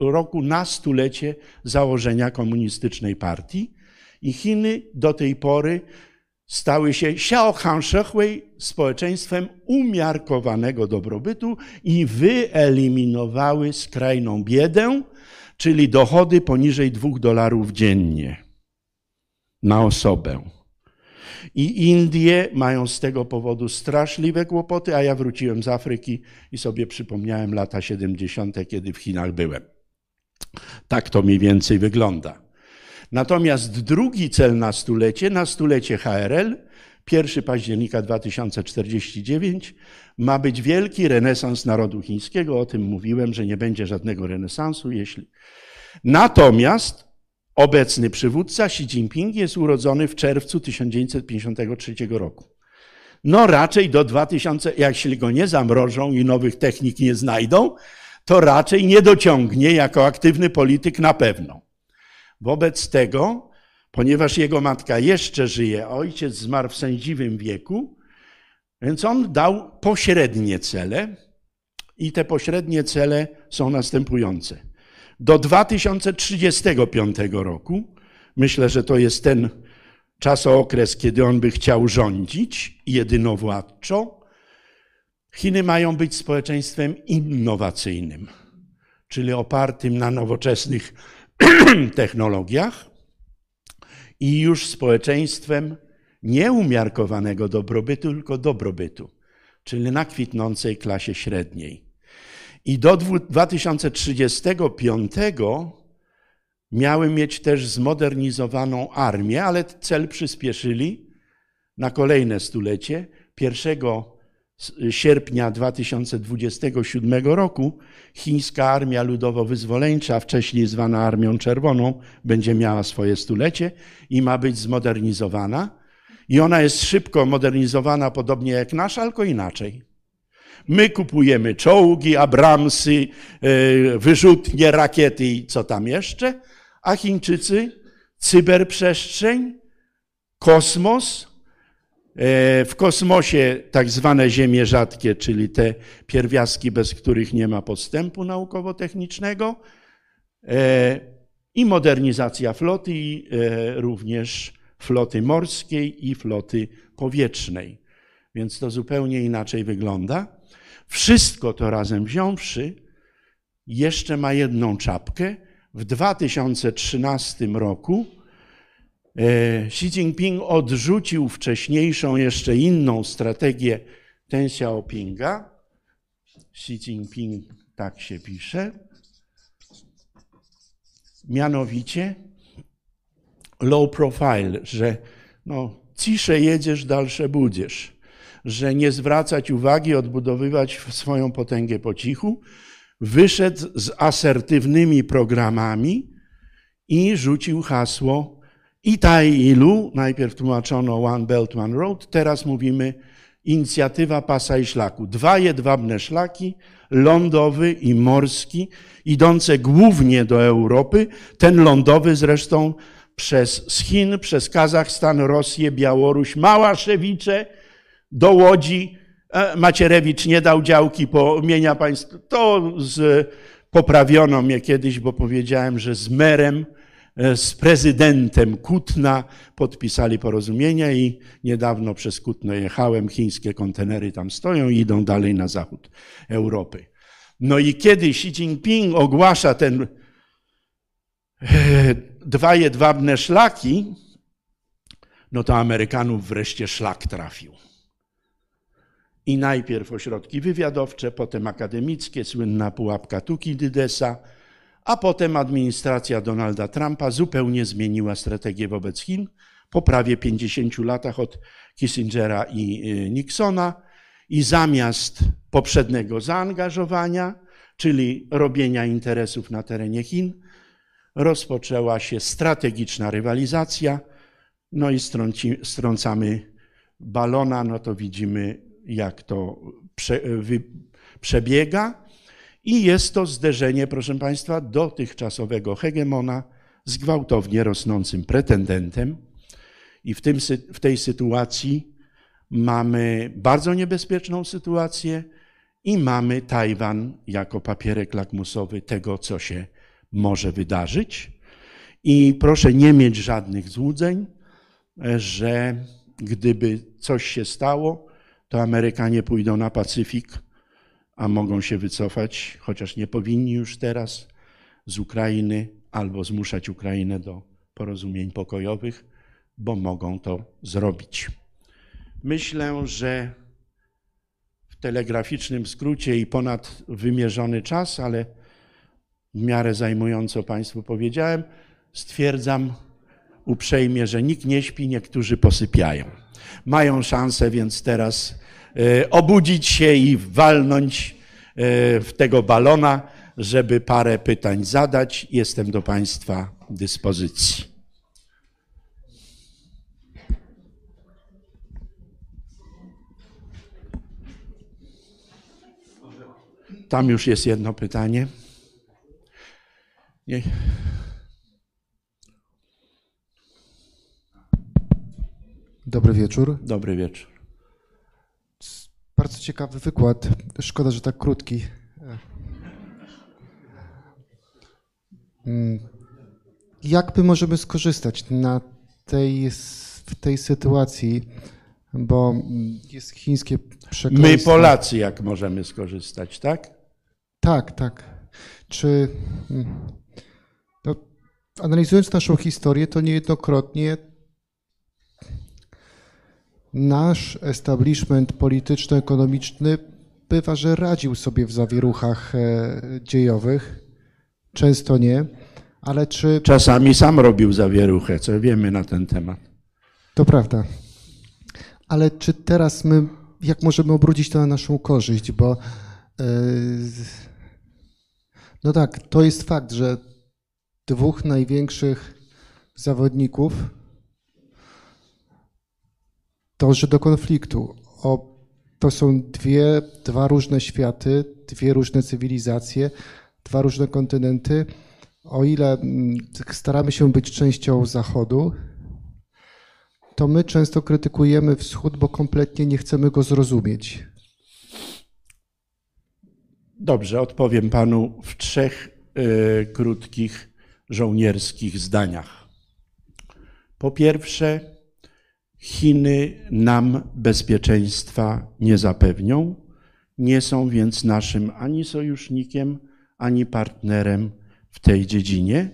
roku na stulecie założenia komunistycznej partii i Chiny do tej pory stały się Xiaohanshehui społeczeństwem umiarkowanego dobrobytu i wyeliminowały skrajną biedę, czyli dochody poniżej 2 dolarów dziennie na osobę. I Indie mają z tego powodu straszliwe kłopoty, a ja wróciłem z Afryki i sobie przypomniałem lata 70., kiedy w Chinach byłem. Tak to mniej więcej wygląda. Natomiast drugi cel na stulecie, na stulecie HRL, 1 października 2049, ma być wielki renesans narodu chińskiego. O tym mówiłem, że nie będzie żadnego renesansu, jeśli. Natomiast Obecny przywódca Xi Jinping jest urodzony w czerwcu 1953 roku. No raczej do 2000, jeśli go nie zamrożą i nowych technik nie znajdą, to raczej nie dociągnie jako aktywny polityk na pewno. Wobec tego, ponieważ jego matka jeszcze żyje, ojciec zmarł w sędziwym wieku, więc on dał pośrednie cele i te pośrednie cele są następujące do 2035 roku. Myślę, że to jest ten czasookres, kiedy on by chciał rządzić jedynowładczo. Chiny mają być społeczeństwem innowacyjnym, czyli opartym na nowoczesnych technologiach i już społeczeństwem nieumiarkowanego dobrobytu, tylko dobrobytu, czyli na kwitnącej klasie średniej. I do 2035 miały mieć też zmodernizowaną armię, ale cel przyspieszyli na kolejne stulecie. 1 sierpnia 2027 roku chińska armia ludowo-wyzwoleńcza, wcześniej zwana Armią Czerwoną, będzie miała swoje stulecie i ma być zmodernizowana. I ona jest szybko modernizowana, podobnie jak nasza, tylko inaczej. My kupujemy czołgi, Abramsy, e, wyrzutnie, rakiety i co tam jeszcze, a Chińczycy cyberprzestrzeń, kosmos. E, w kosmosie tak zwane ziemie rzadkie, czyli te pierwiastki, bez których nie ma postępu naukowo-technicznego e, i modernizacja floty, również floty morskiej i floty powietrznej. Więc to zupełnie inaczej wygląda. Wszystko to razem wziąwszy, jeszcze ma jedną czapkę. W 2013 roku e, Xi Jinping odrzucił wcześniejszą, jeszcze inną strategię Deng Xiaopinga. Xi Jinping tak się pisze. Mianowicie low profile, że no, cisze jedziesz, dalsze budziesz że nie zwracać uwagi, odbudowywać swoją potęgę po cichu, wyszedł z asertywnymi programami i rzucił hasło Itai Ilu, najpierw tłumaczono One Belt, One Road, teraz mówimy inicjatywa pasa i szlaku. Dwa jedwabne szlaki, lądowy i morski, idące głównie do Europy. Ten lądowy zresztą przez Chin, przez Kazachstan, Rosję, Białoruś, Małaszewicze, do Łodzi. E, Macierewicz nie dał działki po mienia państwa. To z, poprawiono mnie kiedyś, bo powiedziałem, że z merem, e, z prezydentem Kutna podpisali porozumienia i niedawno przez Kutno jechałem. Chińskie kontenery tam stoją i idą dalej na zachód Europy. No i kiedy Xi Jinping ogłasza ten e, dwa jedwabne szlaki, no to Amerykanów wreszcie szlak trafił. I najpierw ośrodki wywiadowcze, potem akademickie, słynna pułapka Tukidydesa, a potem administracja Donalda Trumpa zupełnie zmieniła strategię wobec Chin po prawie 50 latach od Kissingera i y, Nixona. I zamiast poprzedniego zaangażowania, czyli robienia interesów na terenie Chin, rozpoczęła się strategiczna rywalizacja, no i strąci, strącamy balona, no to widzimy jak to prze, wy, przebiega. I jest to zderzenie, proszę Państwa, dotychczasowego hegemona z gwałtownie rosnącym pretendentem. I w, tym, w tej sytuacji mamy bardzo niebezpieczną sytuację i mamy Tajwan jako papierek lakmusowy tego, co się może wydarzyć. I proszę nie mieć żadnych złudzeń, że gdyby coś się stało, to Amerykanie pójdą na Pacyfik, a mogą się wycofać, chociaż nie powinni już teraz, z Ukrainy albo zmuszać Ukrainę do porozumień pokojowych, bo mogą to zrobić. Myślę, że w telegraficznym skrócie i ponad wymierzony czas, ale w miarę zajmująco Państwu powiedziałem, stwierdzam uprzejmie, że nikt nie śpi, niektórzy posypiają. Mają szansę więc teraz e, obudzić się i walnąć e, w tego balona, żeby parę pytań zadać. Jestem do Państwa dyspozycji. Tam już jest jedno pytanie. Nie. Dobry wieczór. Dobry wieczór. Bardzo ciekawy wykład. Szkoda, że tak krótki. Mm. Jak my możemy skorzystać na tej, w tej sytuacji, bo jest chińskie przekleństwo. My Polacy jak możemy skorzystać, tak? Tak, tak. Czy mm, no, analizując naszą historię, to niejednokrotnie nasz establishment polityczno-ekonomiczny bywa, że radził sobie w zawieruchach e, dziejowych, często nie, ale czy... Czasami sam robił zawieruchę, co wiemy na ten temat. To prawda. Ale czy teraz my, jak możemy obrócić to na naszą korzyść, bo yy, no tak, to jest fakt, że dwóch największych zawodników dąży do konfliktu. O, to są dwie, dwa różne światy, dwie różne cywilizacje, dwa różne kontynenty. O ile mm, staramy się być częścią Zachodu, to my często krytykujemy Wschód, bo kompletnie nie chcemy go zrozumieć. Dobrze, odpowiem panu w trzech y, krótkich żołnierskich zdaniach. Po pierwsze, Chiny nam bezpieczeństwa nie zapewnią, nie są więc naszym ani sojusznikiem, ani partnerem w tej dziedzinie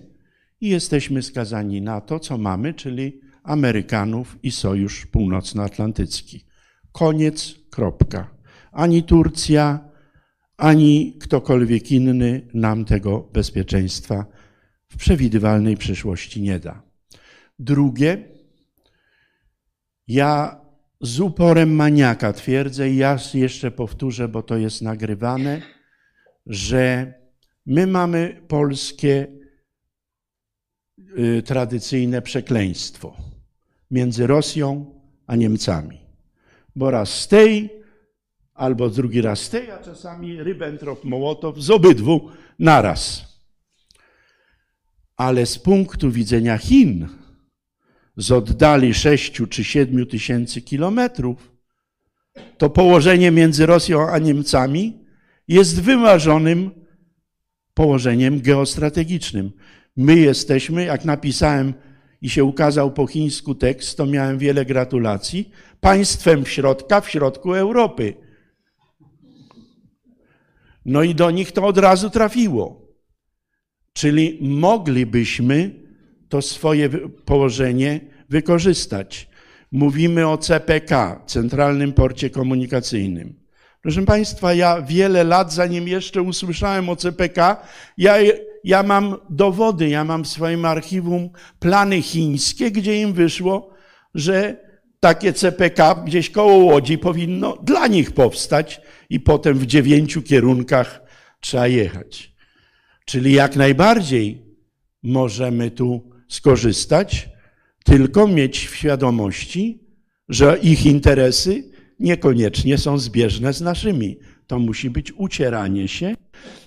i jesteśmy skazani na to, co mamy, czyli Amerykanów i Sojusz Północnoatlantycki. Koniec, kropka. Ani Turcja, ani ktokolwiek inny nam tego bezpieczeństwa w przewidywalnej przyszłości nie da. Drugie, ja z uporem maniaka twierdzę, i ja jeszcze powtórzę, bo to jest nagrywane, że my mamy polskie y, tradycyjne przekleństwo między Rosją a Niemcami. Bo raz z tej, albo drugi raz z tej, a czasami Ribbentrop-Mołotow z obydwu naraz. Ale z punktu widzenia Chin, z oddali 6 czy 7 tysięcy kilometrów, to położenie między Rosją a Niemcami jest wymarzonym położeniem geostrategicznym. My jesteśmy, jak napisałem i się ukazał po chińsku tekst, to miałem wiele gratulacji, państwem w środka, w środku Europy. No i do nich to od razu trafiło. Czyli moglibyśmy to swoje położenie wykorzystać. Mówimy o CPK, Centralnym Porcie Komunikacyjnym. Proszę Państwa, ja wiele lat, zanim jeszcze usłyszałem o CPK, ja, ja mam dowody, ja mam w swoim archiwum plany chińskie, gdzie im wyszło, że takie CPK gdzieś koło Łodzi powinno dla nich powstać i potem w dziewięciu kierunkach trzeba jechać. Czyli jak najbardziej możemy tu skorzystać, tylko mieć w świadomości, że ich interesy niekoniecznie są zbieżne z naszymi. To musi być ucieranie się,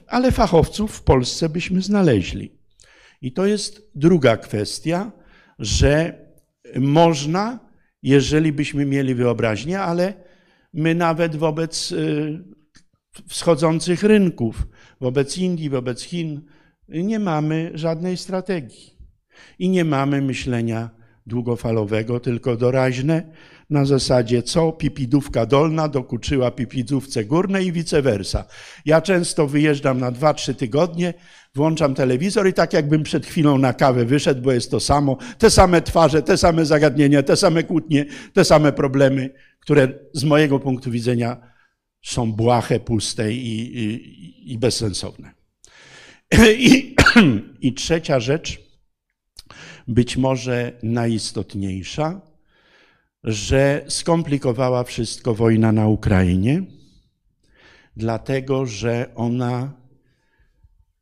ale fachowców w Polsce byśmy znaleźli. I to jest druga kwestia, że można, jeżeli byśmy mieli wyobraźnię, ale my nawet wobec y, wschodzących rynków, wobec Indii, wobec Chin, nie mamy żadnej strategii. I nie mamy myślenia długofalowego, tylko doraźne, na zasadzie co pipidówka dolna dokuczyła pipidówce górnej i vice versa. Ja często wyjeżdżam na dwa, trzy tygodnie, włączam telewizor i tak jakbym przed chwilą na kawę wyszedł, bo jest to samo, te same twarze, te same zagadnienia, te same kłótnie, te same problemy, które z mojego punktu widzenia są błahe, puste i, i, i bezsensowne. I, I trzecia rzecz, być może najistotniejsza, że skomplikowała wszystko wojna na Ukrainie, dlatego że ona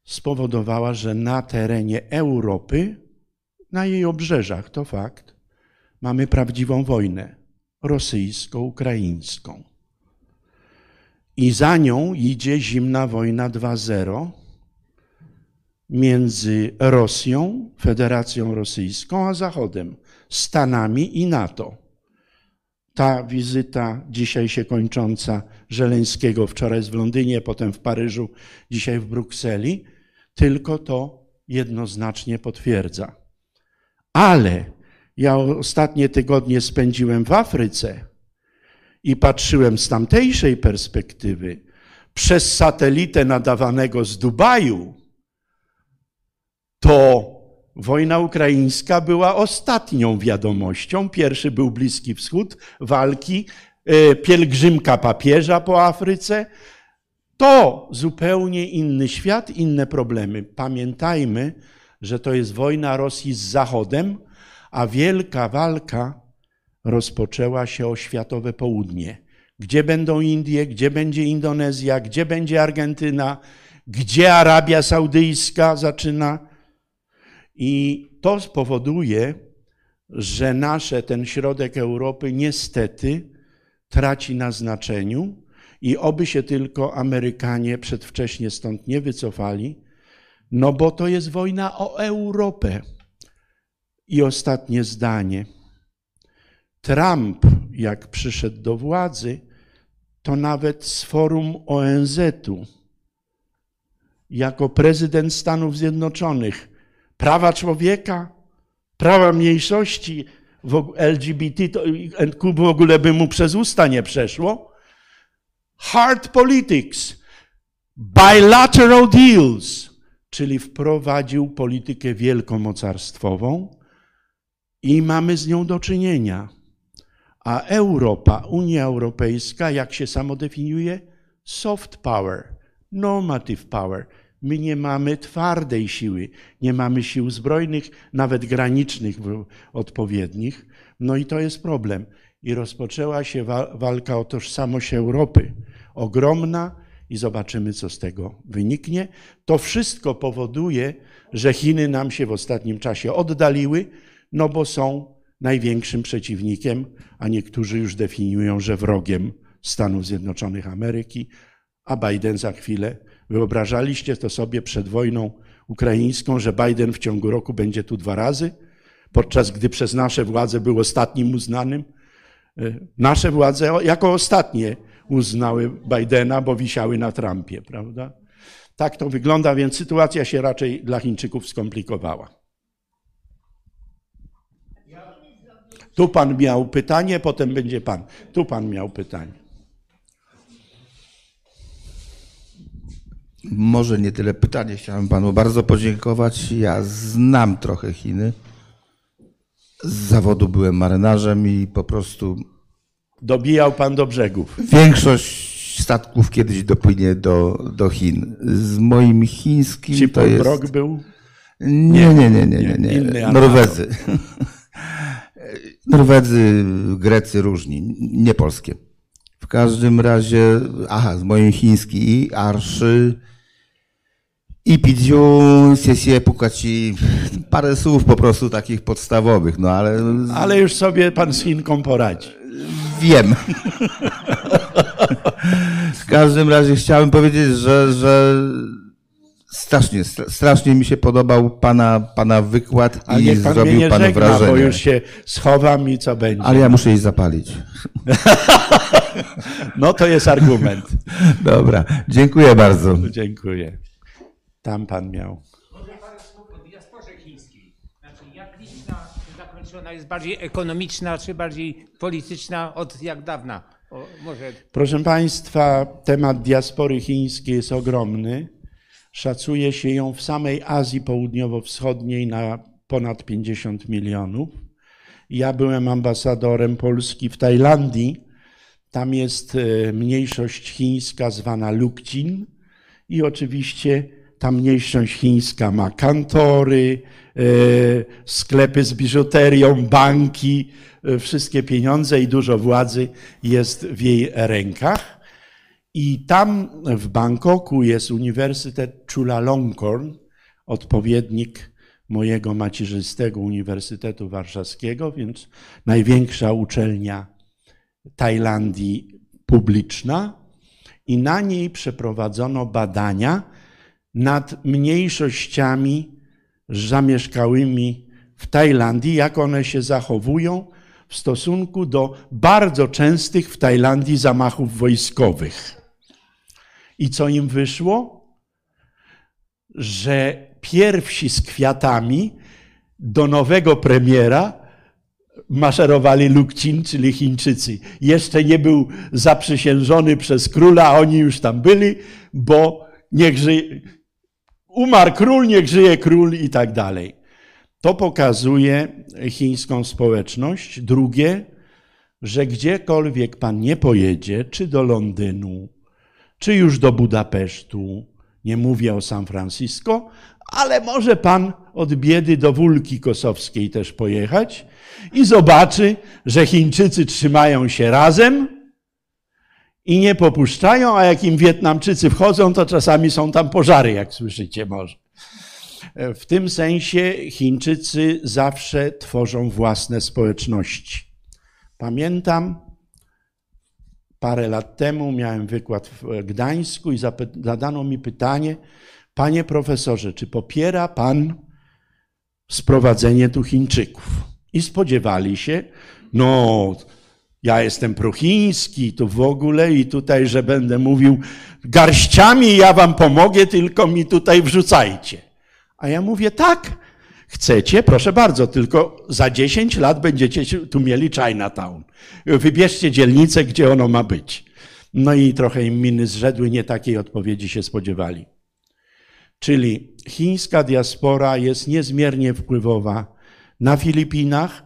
spowodowała, że na terenie Europy, na jej obrzeżach, to fakt, mamy prawdziwą wojnę rosyjsko-ukraińską. I za nią idzie zimna wojna 2.0 między Rosją, Federacją Rosyjską, a Zachodem, Stanami i NATO. Ta wizyta dzisiaj się kończąca Żeleńskiego, wczoraj w Londynie, potem w Paryżu, dzisiaj w Brukseli, tylko to jednoznacznie potwierdza. Ale ja ostatnie tygodnie spędziłem w Afryce i patrzyłem z tamtejszej perspektywy przez satelitę nadawanego z Dubaju, to wojna ukraińska była ostatnią wiadomością. Pierwszy był Bliski Wschód, walki, e, pielgrzymka papieża po Afryce. To zupełnie inny świat, inne problemy. Pamiętajmy, że to jest wojna Rosji z Zachodem, a wielka walka rozpoczęła się o światowe południe. Gdzie będą Indie, gdzie będzie Indonezja, gdzie będzie Argentyna, gdzie Arabia Saudyjska zaczyna. I to spowoduje, że nasze, ten środek Europy niestety traci na znaczeniu i oby się tylko Amerykanie przedwcześnie stąd nie wycofali, no bo to jest wojna o Europę. I ostatnie zdanie. Trump, jak przyszedł do władzy, to nawet z forum ONZ-u, jako prezydent Stanów Zjednoczonych, prawa człowieka, prawa mniejszości, LGBT, to w ogóle by mu przez usta nie przeszło. Hard politics, bilateral deals, czyli wprowadził politykę wielkomocarstwową i mamy z nią do czynienia. A Europa, Unia Europejska, jak się samo definiuje? Soft power, normative power. My nie mamy twardej siły, nie mamy sił zbrojnych, nawet granicznych odpowiednich. No i to jest problem. I rozpoczęła się walka o tożsamość Europy. Ogromna i zobaczymy, co z tego wyniknie. To wszystko powoduje, że Chiny nam się w ostatnim czasie oddaliły, no bo są największym przeciwnikiem, a niektórzy już definiują, że wrogiem Stanów Zjednoczonych Ameryki, a Biden za chwilę. Wyobrażaliście to sobie przed wojną ukraińską, że Biden w ciągu roku będzie tu dwa razy, podczas gdy przez nasze władze był ostatnim uznanym? E, nasze władze jako ostatnie uznały Bidena, bo wisiały na Trumpie, prawda? Tak to wygląda, więc sytuacja się raczej dla Chińczyków skomplikowała. Tu pan miał pytanie, potem będzie pan. Tu pan miał pytanie. Może nie tyle pytanie, chciałem panu bardzo podziękować. Ja znam trochę Chiny. Z zawodu byłem marynarzem i po prostu. Dobijał pan do brzegów. Większość statków kiedyś dopłynie do, do Chin. Z moim chińskim. Czy to jest... Brok był? Nie, nie, nie, nie, nie. nie. Norwezy. Norwedzy, Grecy różni, nie polskie. W każdym razie, aha, z moim chiński, arszy i pidziu, sesję pukaci, parę słów po prostu takich podstawowych, no ale... Ale już sobie pan z Chinką poradzi. Wiem. w każdym razie chciałem powiedzieć, że, że Strasznie, strasznie mi się podobał pana, pana wykład Ale i pan zrobił pan żegna, wrażenie. bo już się schowam i co będzie. Ale ja muszę iść zapalić. no to jest argument. Dobra, dziękuję bardzo. Dziękuję. Tam pan miał. Może parę słów o diasporze chińskiej. Znaczy, jak liczna zakończona jest bardziej ekonomiczna, czy bardziej polityczna od jak dawna? O, może... Proszę państwa, temat diaspory chińskiej jest ogromny. Szacuje się ją w samej Azji Południowo-Wschodniej na ponad 50 milionów. Ja byłem ambasadorem Polski w Tajlandii. Tam jest e, mniejszość chińska zwana Lukcin i oczywiście ta mniejszość chińska ma kantory, e, sklepy z biżuterią, banki, e, wszystkie pieniądze i dużo władzy jest w jej rękach. I tam w Bangkoku jest Uniwersytet Chulalongkorn, odpowiednik mojego macierzystego Uniwersytetu Warszawskiego, więc największa uczelnia Tajlandii publiczna. I na niej przeprowadzono badania nad mniejszościami zamieszkałymi w Tajlandii, jak one się zachowują w stosunku do bardzo częstych w Tajlandii zamachów wojskowych. I co im wyszło? Że pierwsi z kwiatami do nowego premiera maszerowali Lukcin, czyli Chińczycy. Jeszcze nie był zaprzysiężony przez króla, a oni już tam byli, bo niech żyje, umarł król, niech żyje król i tak dalej. To pokazuje chińską społeczność. Drugie, że gdziekolwiek pan nie pojedzie, czy do Londynu, czy już do Budapesztu, nie mówię o San Francisco, ale może pan od biedy do Wólki Kosowskiej też pojechać i zobaczy, że Chińczycy trzymają się razem i nie popuszczają, a jak im Wietnamczycy wchodzą, to czasami są tam pożary, jak słyszycie może. W tym sensie Chińczycy zawsze tworzą własne społeczności. Pamiętam, parę lat temu miałem wykład w Gdańsku i zadano mi pytanie, panie profesorze, czy popiera pan sprowadzenie tu Chińczyków? I spodziewali się, no, ja jestem prochiński, to w ogóle i tutaj, że będę mówił garściami, ja wam pomogę, tylko mi tutaj wrzucajcie. A ja mówię, tak, chcecie, proszę bardzo, tylko za 10 lat będziecie tu mieli Chinatown. Wybierzcie dzielnicę, gdzie ono ma być. No i trochę im miny zrzedły, nie takiej odpowiedzi się spodziewali. Czyli chińska diaspora jest niezmiernie wpływowa na Filipinach.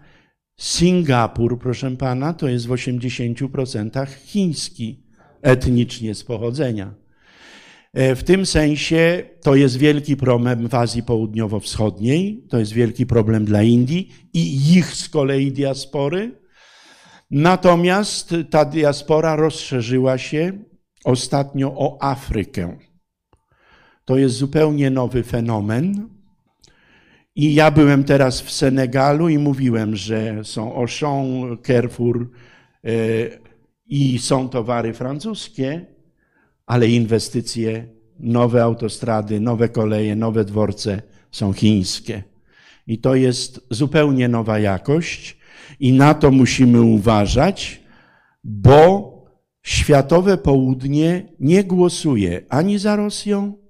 Singapur, proszę pana, to jest w 80% chiński etnicznie z pochodzenia. E, W tym sensie to jest wielki problem w Azji Południowo-Wschodniej, to jest wielki problem dla Indii i ich z kolei diaspory. Natomiast ta diaspora rozszerzyła się ostatnio o Afrykę. To jest zupełnie nowy fenomen. I ja byłem teraz w Senegalu i mówiłem, że są Auchan, Carrefour e, i są towary francuskie, ale inwestycje, nowe autostrady, nowe koleje, nowe dworce są chińskie. I to jest zupełnie nowa jakość i na to musimy uważać, bo światowe południe nie głosuje ani za Rosją,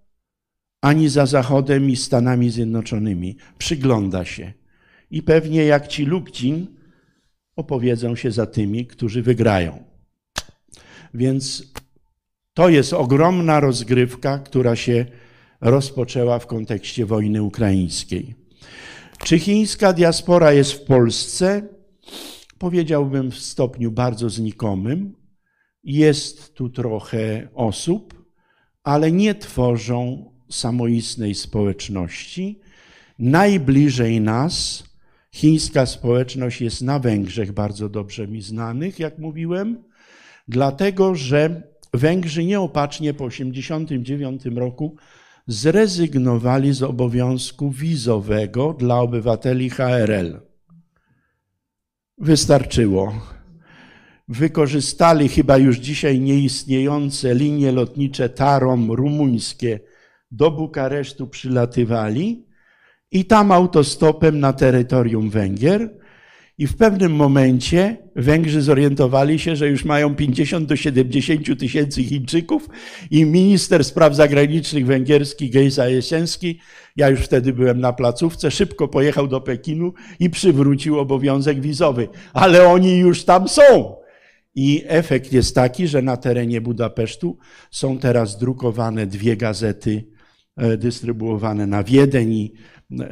ani za Zachodem i Stanami Zjednoczonymi. Przygląda się. I pewnie jak ci Lukcin opowiedzą się za tymi, którzy wygrają. Więc to jest ogromna rozgrywka, która się rozpoczęła w kontekście wojny ukraińskiej. Czy chińska diaspora jest w Polsce? Powiedziałbym w stopniu bardzo znikomym. Jest tu trochę osób, ale nie tworzą samoistnej społeczności. Najbliżej nas chińska społeczność jest na Węgrzech, bardzo dobrze mi znanych, jak mówiłem, dlatego że Węgrzy nieopatrznie po 1989 roku zrezygnowali z obowiązku wizowego dla obywateli HRL. Wystarczyło. Wykorzystali chyba już dzisiaj nieistniejące linie lotnicze Tarom rumuńskie do Bukaresztu przylatywali i tam autostopem na terytorium Węgier. I w pewnym momencie Węgrzy zorientowali się, że już mają 50 do 70 tysięcy Chińczyków i minister spraw zagranicznych węgierski Gejza Jesienski, ja już wtedy byłem na placówce, szybko pojechał do Pekinu i przywrócił obowiązek wizowy. Ale oni już tam są. I efekt jest taki, że na terenie Budapesztu są teraz drukowane dwie gazety dystrybuowane na Wiedeń i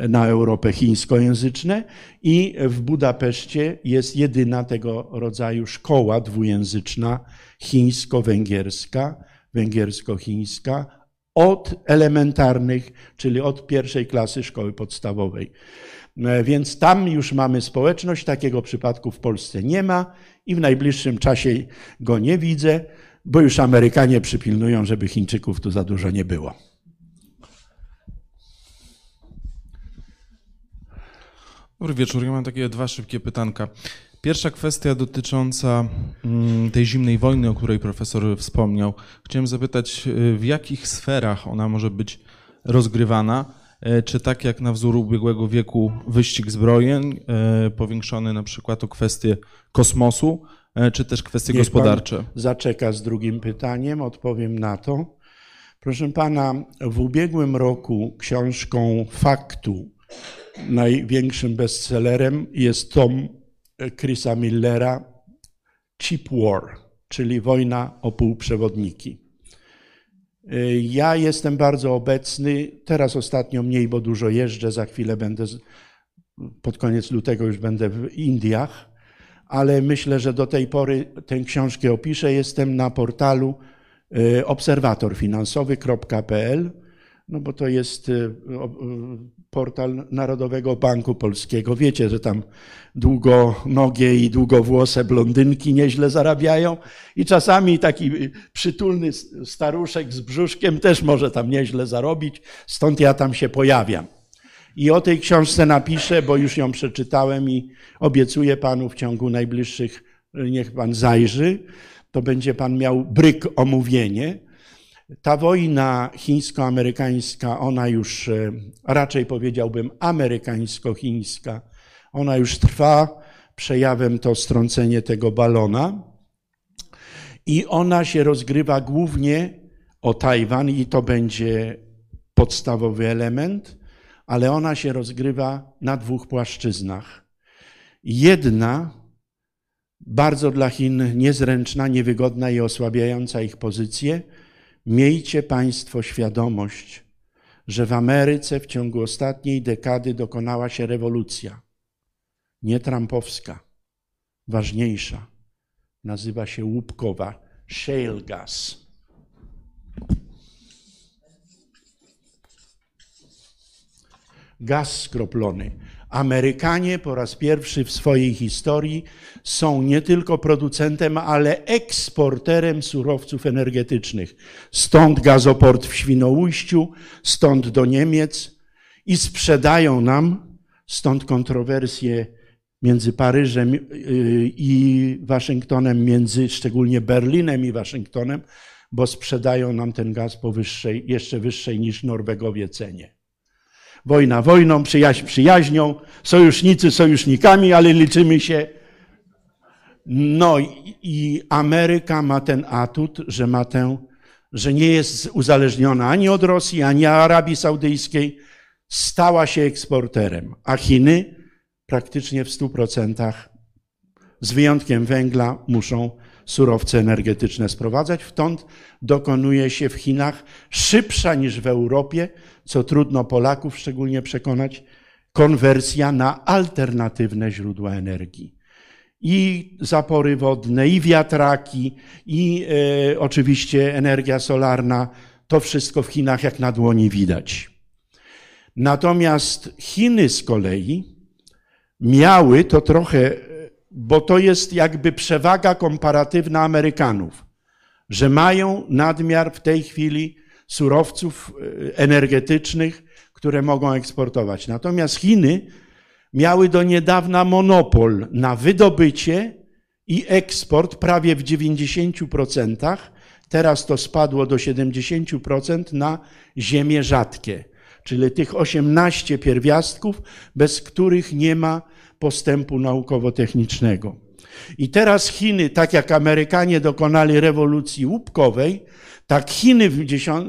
na Europę chińskojęzyczne i w Budapeszcie jest jedyna tego rodzaju szkoła dwujęzyczna chińsko-węgierska, węgiersko-chińska od elementarnych, czyli od pierwszej klasy szkoły podstawowej. Więc tam już mamy społeczność, takiego przypadku w Polsce nie ma i w najbliższym czasie go nie widzę, bo już Amerykanie przypilnują, żeby Chińczyków tu za dużo nie było. Dobry wieczór. Ja mam takie dwa szybkie pytanka. Pierwsza kwestia dotycząca mm, tej zimnej wojny, o której profesor wspomniał. Chciałem zapytać, y, w jakich sferach ona może być rozgrywana? E, Czy tak jak na wzór ubiegłego wieku wyścig zbrojeń, e, powiększony na przykład o kwestie kosmosu, e, czy też kwestie Niech gospodarcze? Zaczeka z drugim pytaniem, odpowiem na to. Proszę pana, w ubiegłym roku książką faktu największym bestsellerem jest tom Chrisa Millera Cheap War, czyli wojna o półprzewodniki. Ja jestem bardzo obecny, teraz ostatnio mniej, bo dużo jeżdżę, za chwilę będę, pod koniec lutego już będę w Indiach, ale myślę, że do tej pory tę książkę opiszę. Jestem na portalu y, obserwatorfinansowy.pl, no bo to jest y, y, portal Narodowego Banku Polskiego. Wiecie, że tam długonogie i długowłose blondynki nieźle zarabiają i czasami taki y, przytulny staruszek z brzuszkiem też może tam nieźle zarobić, stąd ja tam się pojawiam. I o tej książce napiszę, bo już ją przeczytałem i obiecuję panu w ciągu najbliższych, niech pan zajrzy, to będzie pan miał bryk omówienie. Ta wojna chińsko-amerykańska, ona już e, raczej powiedziałbym amerykańsko-chińska, ona już trwa. Przejawem to strącenie tego balona. I ona się rozgrywa głównie o Tajwan, i to będzie podstawowy element, ale ona się rozgrywa na dwóch płaszczyznach. Jedna, bardzo dla Chin niezręczna, niewygodna i osłabiająca ich pozycję. Miejcie Państwo świadomość, że w Ameryce w ciągu ostatniej dekady dokonała się rewolucja. Nie trampowska, ważniejsza. Nazywa się łupkowa, shale gas. Gaz skroplony. Amerykanie po raz pierwszy w swojej historii są nie tylko producentem, ale eksporterem surowców energetycznych. Stąd gazoport w Świnoujściu, stąd do Niemiec i sprzedają nam, stąd kontrowersje między Paryżem y, i Waszyngtonem, między szczególnie Berlinem i Waszyngtonem, bo sprzedają nam ten gaz po wyższej, jeszcze wyższej niż Norwegowie cenie. Wojna wojną, przyjaźń przyjaźnią, sojusznicy sojusznikami, ale liczymy się. No i, Ameryka ma ten atut, że ma tę, że nie jest uzależniona ani od Rosji, ani Arabii Saudyjskiej, stała się eksporterem, a Chiny praktycznie w 100%, z wyjątkiem węgla, muszą surowce energetyczne sprowadzać. Stąd dokonuje się w Chinach szybsza niż w Europie, co trudno Polaków szczególnie przekonać, konwersja na alternatywne źródła energii. I zapory wodne, i wiatraki, i e, oczywiście energia solarna, to wszystko w Chinach jak na dłoni widać. Natomiast Chiny z kolei miały to trochę, bo to jest jakby przewaga komparatywna Amerykanów, że mają nadmiar w tej chwili surowców e, energetycznych, które mogą eksportować. Natomiast Chiny miały do niedawna monopol na wydobycie i eksport prawie w 90%. Teraz to spadło do 70% na ziemie rzadkie, czyli tych 18 pierwiastków, bez których nie ma postępu naukowo-technicznego. I teraz Chiny, tak jak Amerykanie dokonali rewolucji łupkowej, tak Chiny w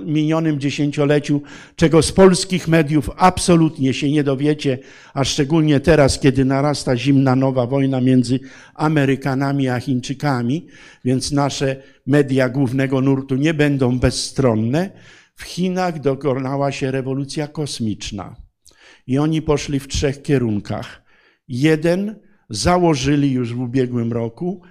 minionym dziesięcioleciu, czego z polskich mediów absolutnie się nie dowiecie, a szczególnie teraz, kiedy narasta zimna nowa wojna między Amerykanami a Chińczykami, więc nasze media głównego nurtu nie będą bezstronne, w Chinach dokonała się rewolucja kosmiczna. I oni poszli w trzech kierunkach. Jeden założyli już w ubiegłym roku,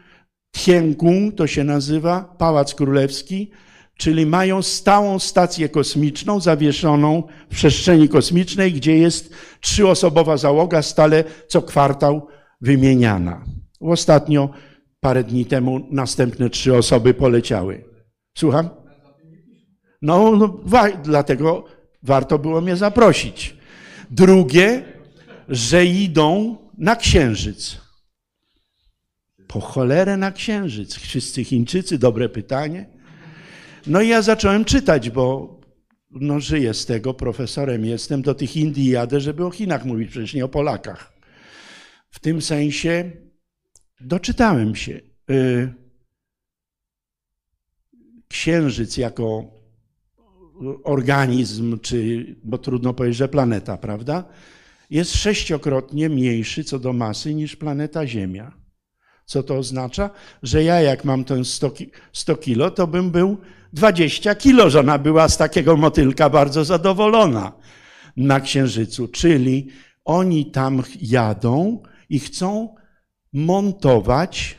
Tiangong to się nazywa, Pałac Królewski, czyli mają stałą stację kosmiczną zawieszoną w przestrzeni kosmicznej, gdzie jest trzyosobowa załoga stale co kwartał wymieniana. Ostatnio, parę dni temu, następne trzy osoby poleciały. Słucham? No, no dlatego warto było mnie zaprosić. Drugie, że idą na Księżyc. Po cholerę na Księżyc. Wszyscy Chińczycy, dobre pytanie. No i ja zacząłem czytać, bo no, żyję z tego, profesorem jestem, do tych Indii jadę, żeby o Chinach mówić, przecież nie o Polakach. W tym sensie doczytałem się. Y, księżyc jako organizm, czy, bo trudno powiedzieć, że planeta, prawda? Jest sześciokrotnie mniejszy co do masy niż planeta Ziemia. Co to oznacza? Że ja jak mam ten 100, 100 kilo, to bym był 20 kilo. Żona była z takiego motylka bardzo zadowolona na Księżycu. Czyli oni tam jadą i chcą montować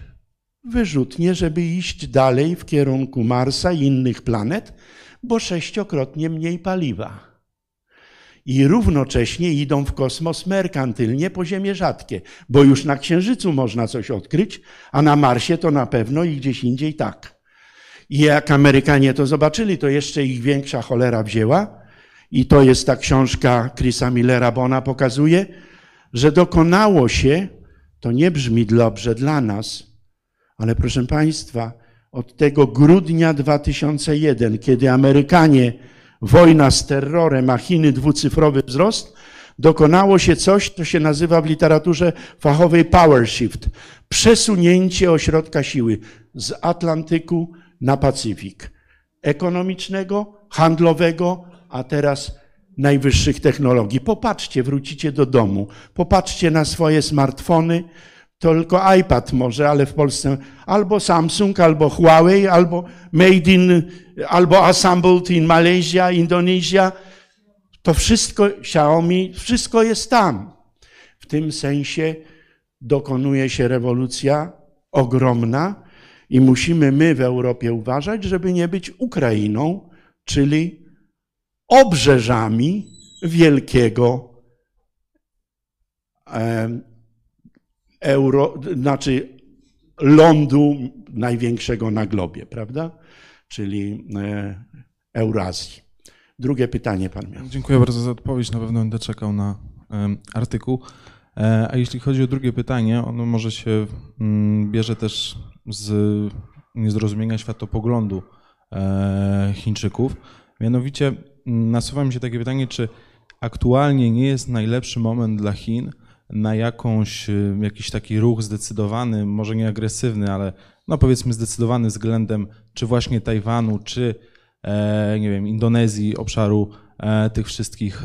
wyrzutnie, żeby iść dalej w kierunku Marsa i innych planet, bo sześciokrotnie mniej paliwa i równocześnie idą w kosmos merkantylnie po Ziemię rzadkie, bo już na Księżycu można coś odkryć, a na Marsie to na pewno i gdzieś indziej tak. I jak Amerykanie to zobaczyli, to jeszcze ich większa cholera wzięła i to jest ta książka Chrisa Millera, bo ona pokazuje, że dokonało się, to nie brzmi dobrze dla nas, ale proszę Państwa, od tego grudnia 2001, kiedy Amerykanie, wojna z terrorem, a Chiny dwucyfrowy wzrost, dokonało się coś, co się nazywa w literaturze fachowej power shift. Przesunięcie ośrodka siły z Atlantyku na Pacyfik. Ekonomicznego, handlowego, a teraz najwyższych technologii. Popatrzcie, wrócicie do domu, popatrzcie na swoje smartfony, tylko iPad może, ale w Polsce albo Samsung, albo Huawei, albo made in, albo assembled in Malaysia, Indonezja. To wszystko, Xiaomi, wszystko jest tam. W tym sensie dokonuje się rewolucja ogromna i musimy my w Europie uważać, żeby nie być Ukrainą, czyli obrzeżami wielkiego euro, znaczy lądu największego na globie, prawda? Czyli e, Eurazji. Drugie pytanie pan miał. Dziękuję bardzo za odpowiedź. Na pewno będę czekał na artykuł. E, a jeśli chodzi o drugie pytanie, ono może się mm, bierze też z niezrozumienia światopoglądu e, Chińczyków. Mianowicie mm, nasuwa mi się takie pytanie, czy aktualnie nie jest najlepszy moment dla Chin na jakąś, y, jakiś taki ruch zdecydowany, może nie agresywny, ale no powiedzmy zdecydowany względem czy właśnie Tajwanu, czy e, nie wiem, Indonezji, obszaru e, tych wszystkich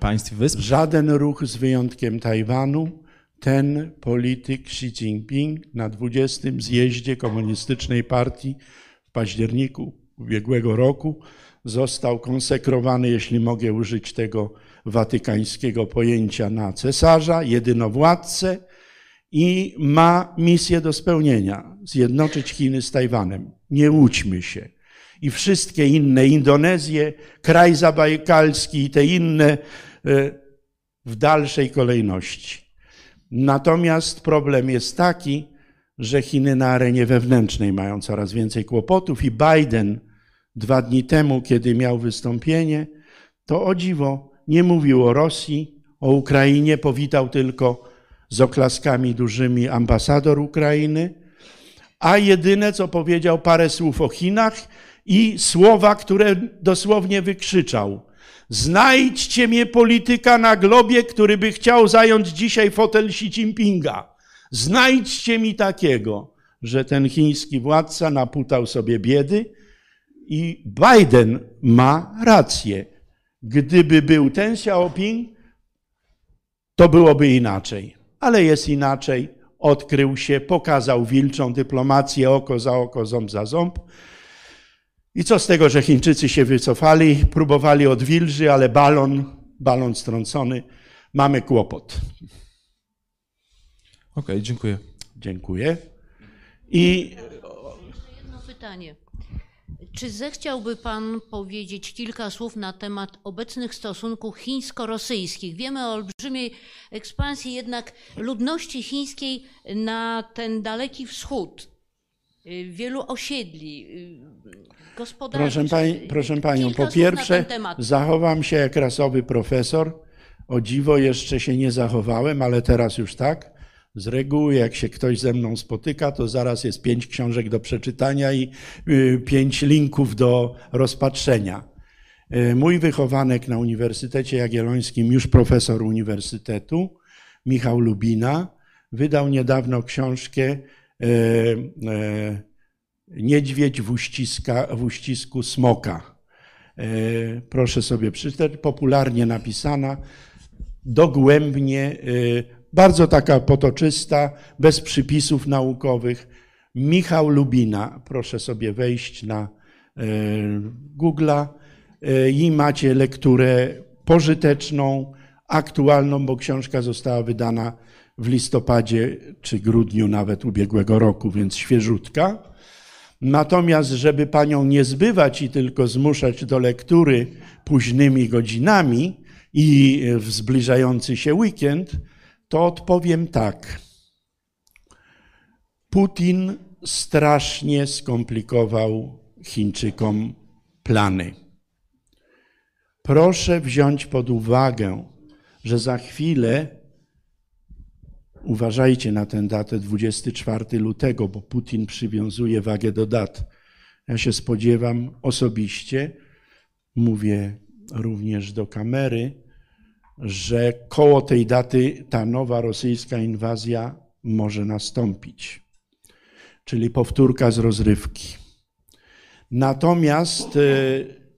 państw wysp? Żaden ruch z wyjątkiem Tajwanu. Ten polityk Xi Jinping na 20. zjeździe Komunistycznej Partii w październiku ubiegłego roku został konsekrowany, jeśli mogę użyć tego watykańskiego pojęcia na cesarza, jedynowładcę i ma misję do spełnienia zjednoczyć Chiny z Tajwanem. Nie łudźmy się. I wszystkie inne, Indonezję, kraj zabajkalski i te inne e, w dalszej kolejności. Natomiast problem jest taki, że Chiny na arenie wewnętrznej mają coraz więcej kłopotów i Biden dwa dni temu, kiedy miał wystąpienie, to o dziwo nie mówił o Rosji, o Ukrainie, powitał tylko z oklaskami dużymi ambasador Ukrainy, a jedyne co powiedział parę słów o Chinach i słowa, które dosłownie wykrzyczał. Znajdźcie mnie polityka na globie, który by chciał zająć dzisiaj fotel Xi Jinpinga. Znajdźcie mi takiego, że ten chiński władca naputał sobie biedy i Biden ma rację. Gdyby był ten Xiaoping, to byłoby inaczej. Ale jest inaczej. Odkrył się, pokazał wilczą dyplomację oko za oko, ząb za ząb. I co z tego, że Chińczycy się wycofali, próbowali odwilży, ale balon, balon strącony, mamy kłopot. Okej, okay, dziękuję. Dziękuję. I jedno pytanie. Czy zechciałby Pan powiedzieć kilka słów na temat obecnych stosunków chińsko-rosyjskich? Wiemy o olbrzymiej ekspansji jednak ludności chińskiej na ten daleki wschód, wielu osiedli y, gospodarczych. Proszę, pań, proszę Panią, po pierwsze zachowam się jak rasowy profesor. O dziwo jeszcze się nie zachowałem, ale teraz już tak. Z reguły, jak się ktoś ze mną spotyka, to zaraz jest pięć książek do przeczytania i y, pięć linków do rozpatrzenia. Y, mój wychowanek na Uniwersytecie Jagiellońskim, już profesor uniwersytetu, Michał Lubina, wydał niedawno książkę y, Niedźwiedź w, uściska, w uścisku smoka. Proszę sobie przeczytać, popularnie napisana, dogłębnie bardzo taka potoczysta, bez przypisów naukowych. Michał Lubina, proszę sobie wejść na e, Google'a e, i macie lekturę pożyteczną, aktualną, bo książka została wydana w listopadzie czy grudniu nawet ubiegłego roku, więc świeżutka. Natomiast, żeby panią nie zbywać i tylko zmuszać do lektury późnymi godzinami i w zbliżający się weekend, to odpowiem tak. Putin strasznie skomplikował Chińczykom plany. Proszę wziąć pod uwagę, że za chwilę, uważajcie na tę datę 24 lutego, bo Putin przywiązuje wagę do dat. Ja się spodziewam osobiście, mówię również do kamery, że koło tej daty ta nowa rosyjska inwazja może nastąpić, czyli powtórka z rozrywki. Natomiast e,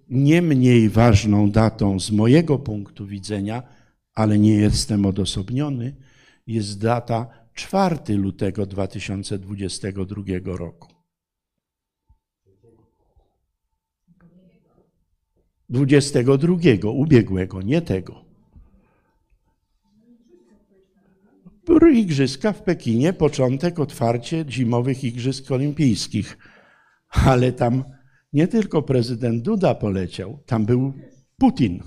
nie mniej ważną datą z mojego punktu widzenia, ale nie jestem odosobniony, jest data 4 lutego 2022 roku. 22 ubiegłego, nie tego. Były igrzyska w Pekinie, początek, otwarcie zimowych igrzysk olimpijskich. Ale tam nie tylko prezydent Duda poleciał, tam był Putin.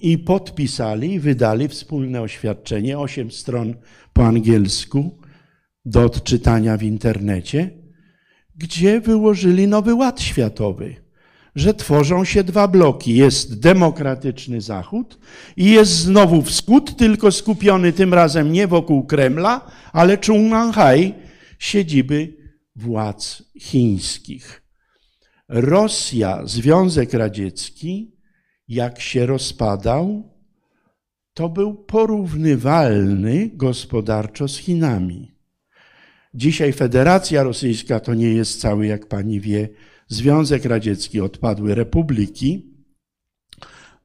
I podpisali wydali wspólne oświadczenie, osiem stron po angielsku, do odczytania w internecie, gdzie wyłożyli nowy ład światowy że tworzą się dwa bloki. Jest demokratyczny Zachód i jest znowu Wschód, tylko skupiony tym razem nie wokół Kremla, ale Chungnanhai, siedziby władz chińskich. Rosja, Związek Radziecki, jak się rozpadał, to był porównywalny gospodarczo z Chinami. Dzisiaj Federacja Rosyjska to nie jest cały, jak pani wie, Związek Radziecki, odpadły republiki,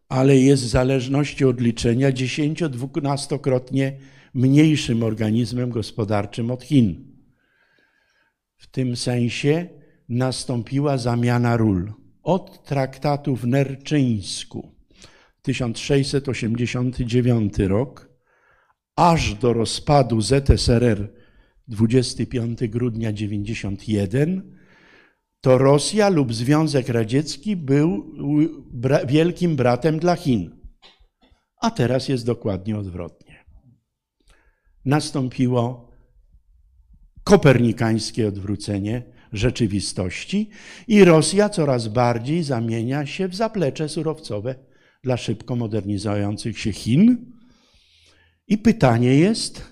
ale jest w zależności od liczenia 10-12-krotnie mniejszym organizmem gospodarczym od Chin. W tym sensie nastąpiła zamiana ról. Od traktatu w Nerczyńsku 1689 rok, aż do rozpadu ZSRR 25 grudnia 91 to Rosja lub Związek Radziecki był wielkim bratem dla Chin. A teraz jest dokładnie odwrotnie. Nastąpiło kopernikańskie odwrócenie rzeczywistości i Rosja coraz bardziej zamienia się w zaplecze surowcowe dla szybko modernizujących się Chin. I pytanie jest,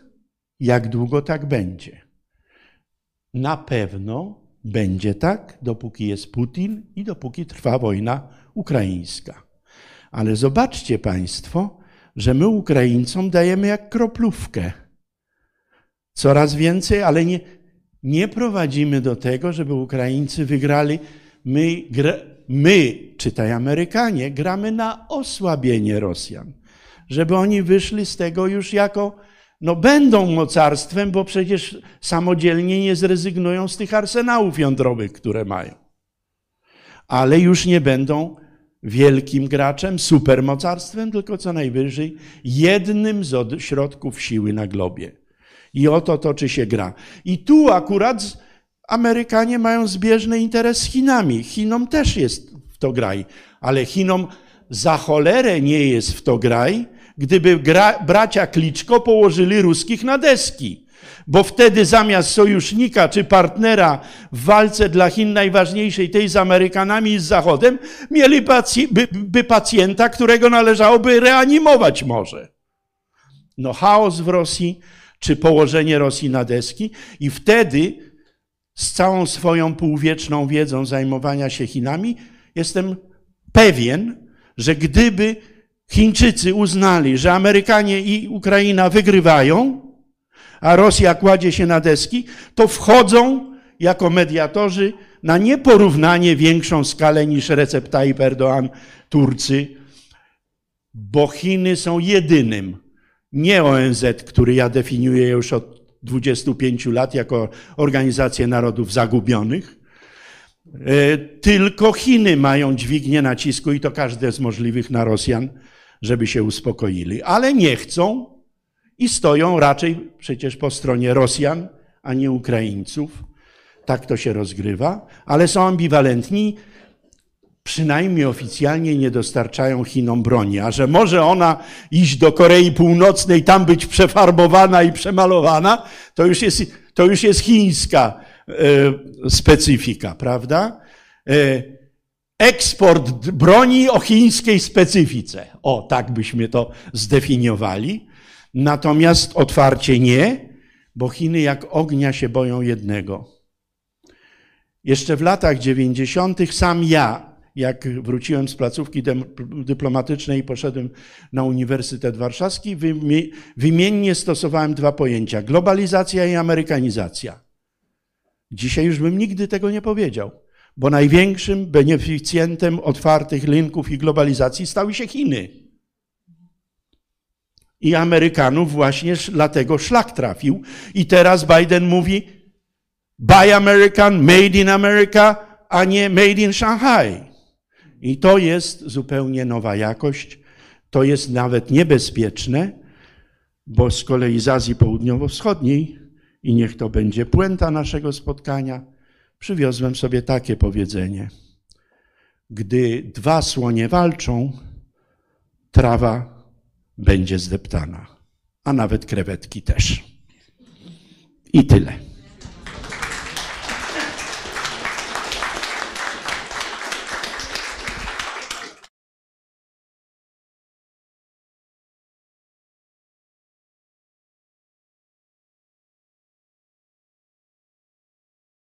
jak długo tak będzie? Na pewno będzie tak, dopóki jest Putin i dopóki trwa wojna ukraińska. Ale zobaczcie Państwo, że my Ukraińcom dajemy jak kroplówkę. Coraz więcej, ale nie, nie prowadzimy do tego, żeby Ukraińcy wygrali. My, my, czytaj Amerykanie, gramy na osłabienie Rosjan, żeby oni wyszli z tego już jako no będą mocarstwem, bo przecież samodzielnie nie zrezygnują z tych arsenałów jądrowych, które mają. Ale już nie będą wielkim graczem, supermocarstwem, tylko co najwyżej jednym z środków siły na globie. I o to toczy się gra. I tu akurat Amerykanie mają zbieżny interes z Chinami. Chinom też jest w to graj, ale Chinom za cholerę nie jest w to graj, gdyby gra, bracia Kliczko położyli ruskich na deski. Bo wtedy zamiast sojusznika czy partnera w walce dla Chin najważniejszej, tej z Amerykanami i z Zachodem, mieli by, by pacjenta, którego należałoby reanimować może. No chaos w Rosji, czy położenie Rosji na deski i wtedy z całą swoją półwieczną wiedzą zajmowania się Chinami, jestem pewien, że gdyby Chińczycy uznali, że Amerykanie i Ukraina wygrywają, a Rosja kładzie się na deski, to wchodzą jako mediatorzy na nieporównanie większą skalę niż Recep Tayyip Erdoğan, Turcy, bo Chiny są jedynym, nie ONZ, który ja definiuję już od 25 lat jako Organizację Narodów Zagubionych, e, tylko Chiny mają dźwignię nacisku i to każde z możliwych na Rosjan żeby się uspokoili, ale nie chcą i stoją raczej przecież po stronie Rosjan, a nie Ukraińców. Tak to się rozgrywa, ale są ambiwalentni, przynajmniej oficjalnie nie dostarczają Chinom broni, a że może ona iść do Korei Północnej, tam być przefarbowana i przemalowana, to już jest, to już jest chińska e, specyfika, prawda? Eksport broni o chińskiej specyfice. O, tak byśmy to zdefiniowali. Natomiast otwarcie nie, bo Chiny jak ognia się boją jednego. Jeszcze w latach 90. sam ja, jak wróciłem z placówki dyplomatycznej i poszedłem na Uniwersytet Warszawski, wymie- wymiennie stosowałem dwa pojęcia: globalizacja i amerykanizacja. Dzisiaj już bym nigdy tego nie powiedział, bo największym beneficjentem otwartych rynków i globalizacji stały się Chiny. I Amerykanów właśnie dlatego szlak trafił. I teraz Biden mówi Buy American, made in America, a nie made in Shanghai. I to jest zupełnie nowa jakość. To jest nawet niebezpieczne, bo z kolei z Azji Południowo-Wschodniej, i niech to będzie puenta naszego spotkania, przywiozłem sobie takie powiedzenie. Gdy dwa słonie walczą, trawa będzie zdeptana, a nawet krewetki też. I tyle.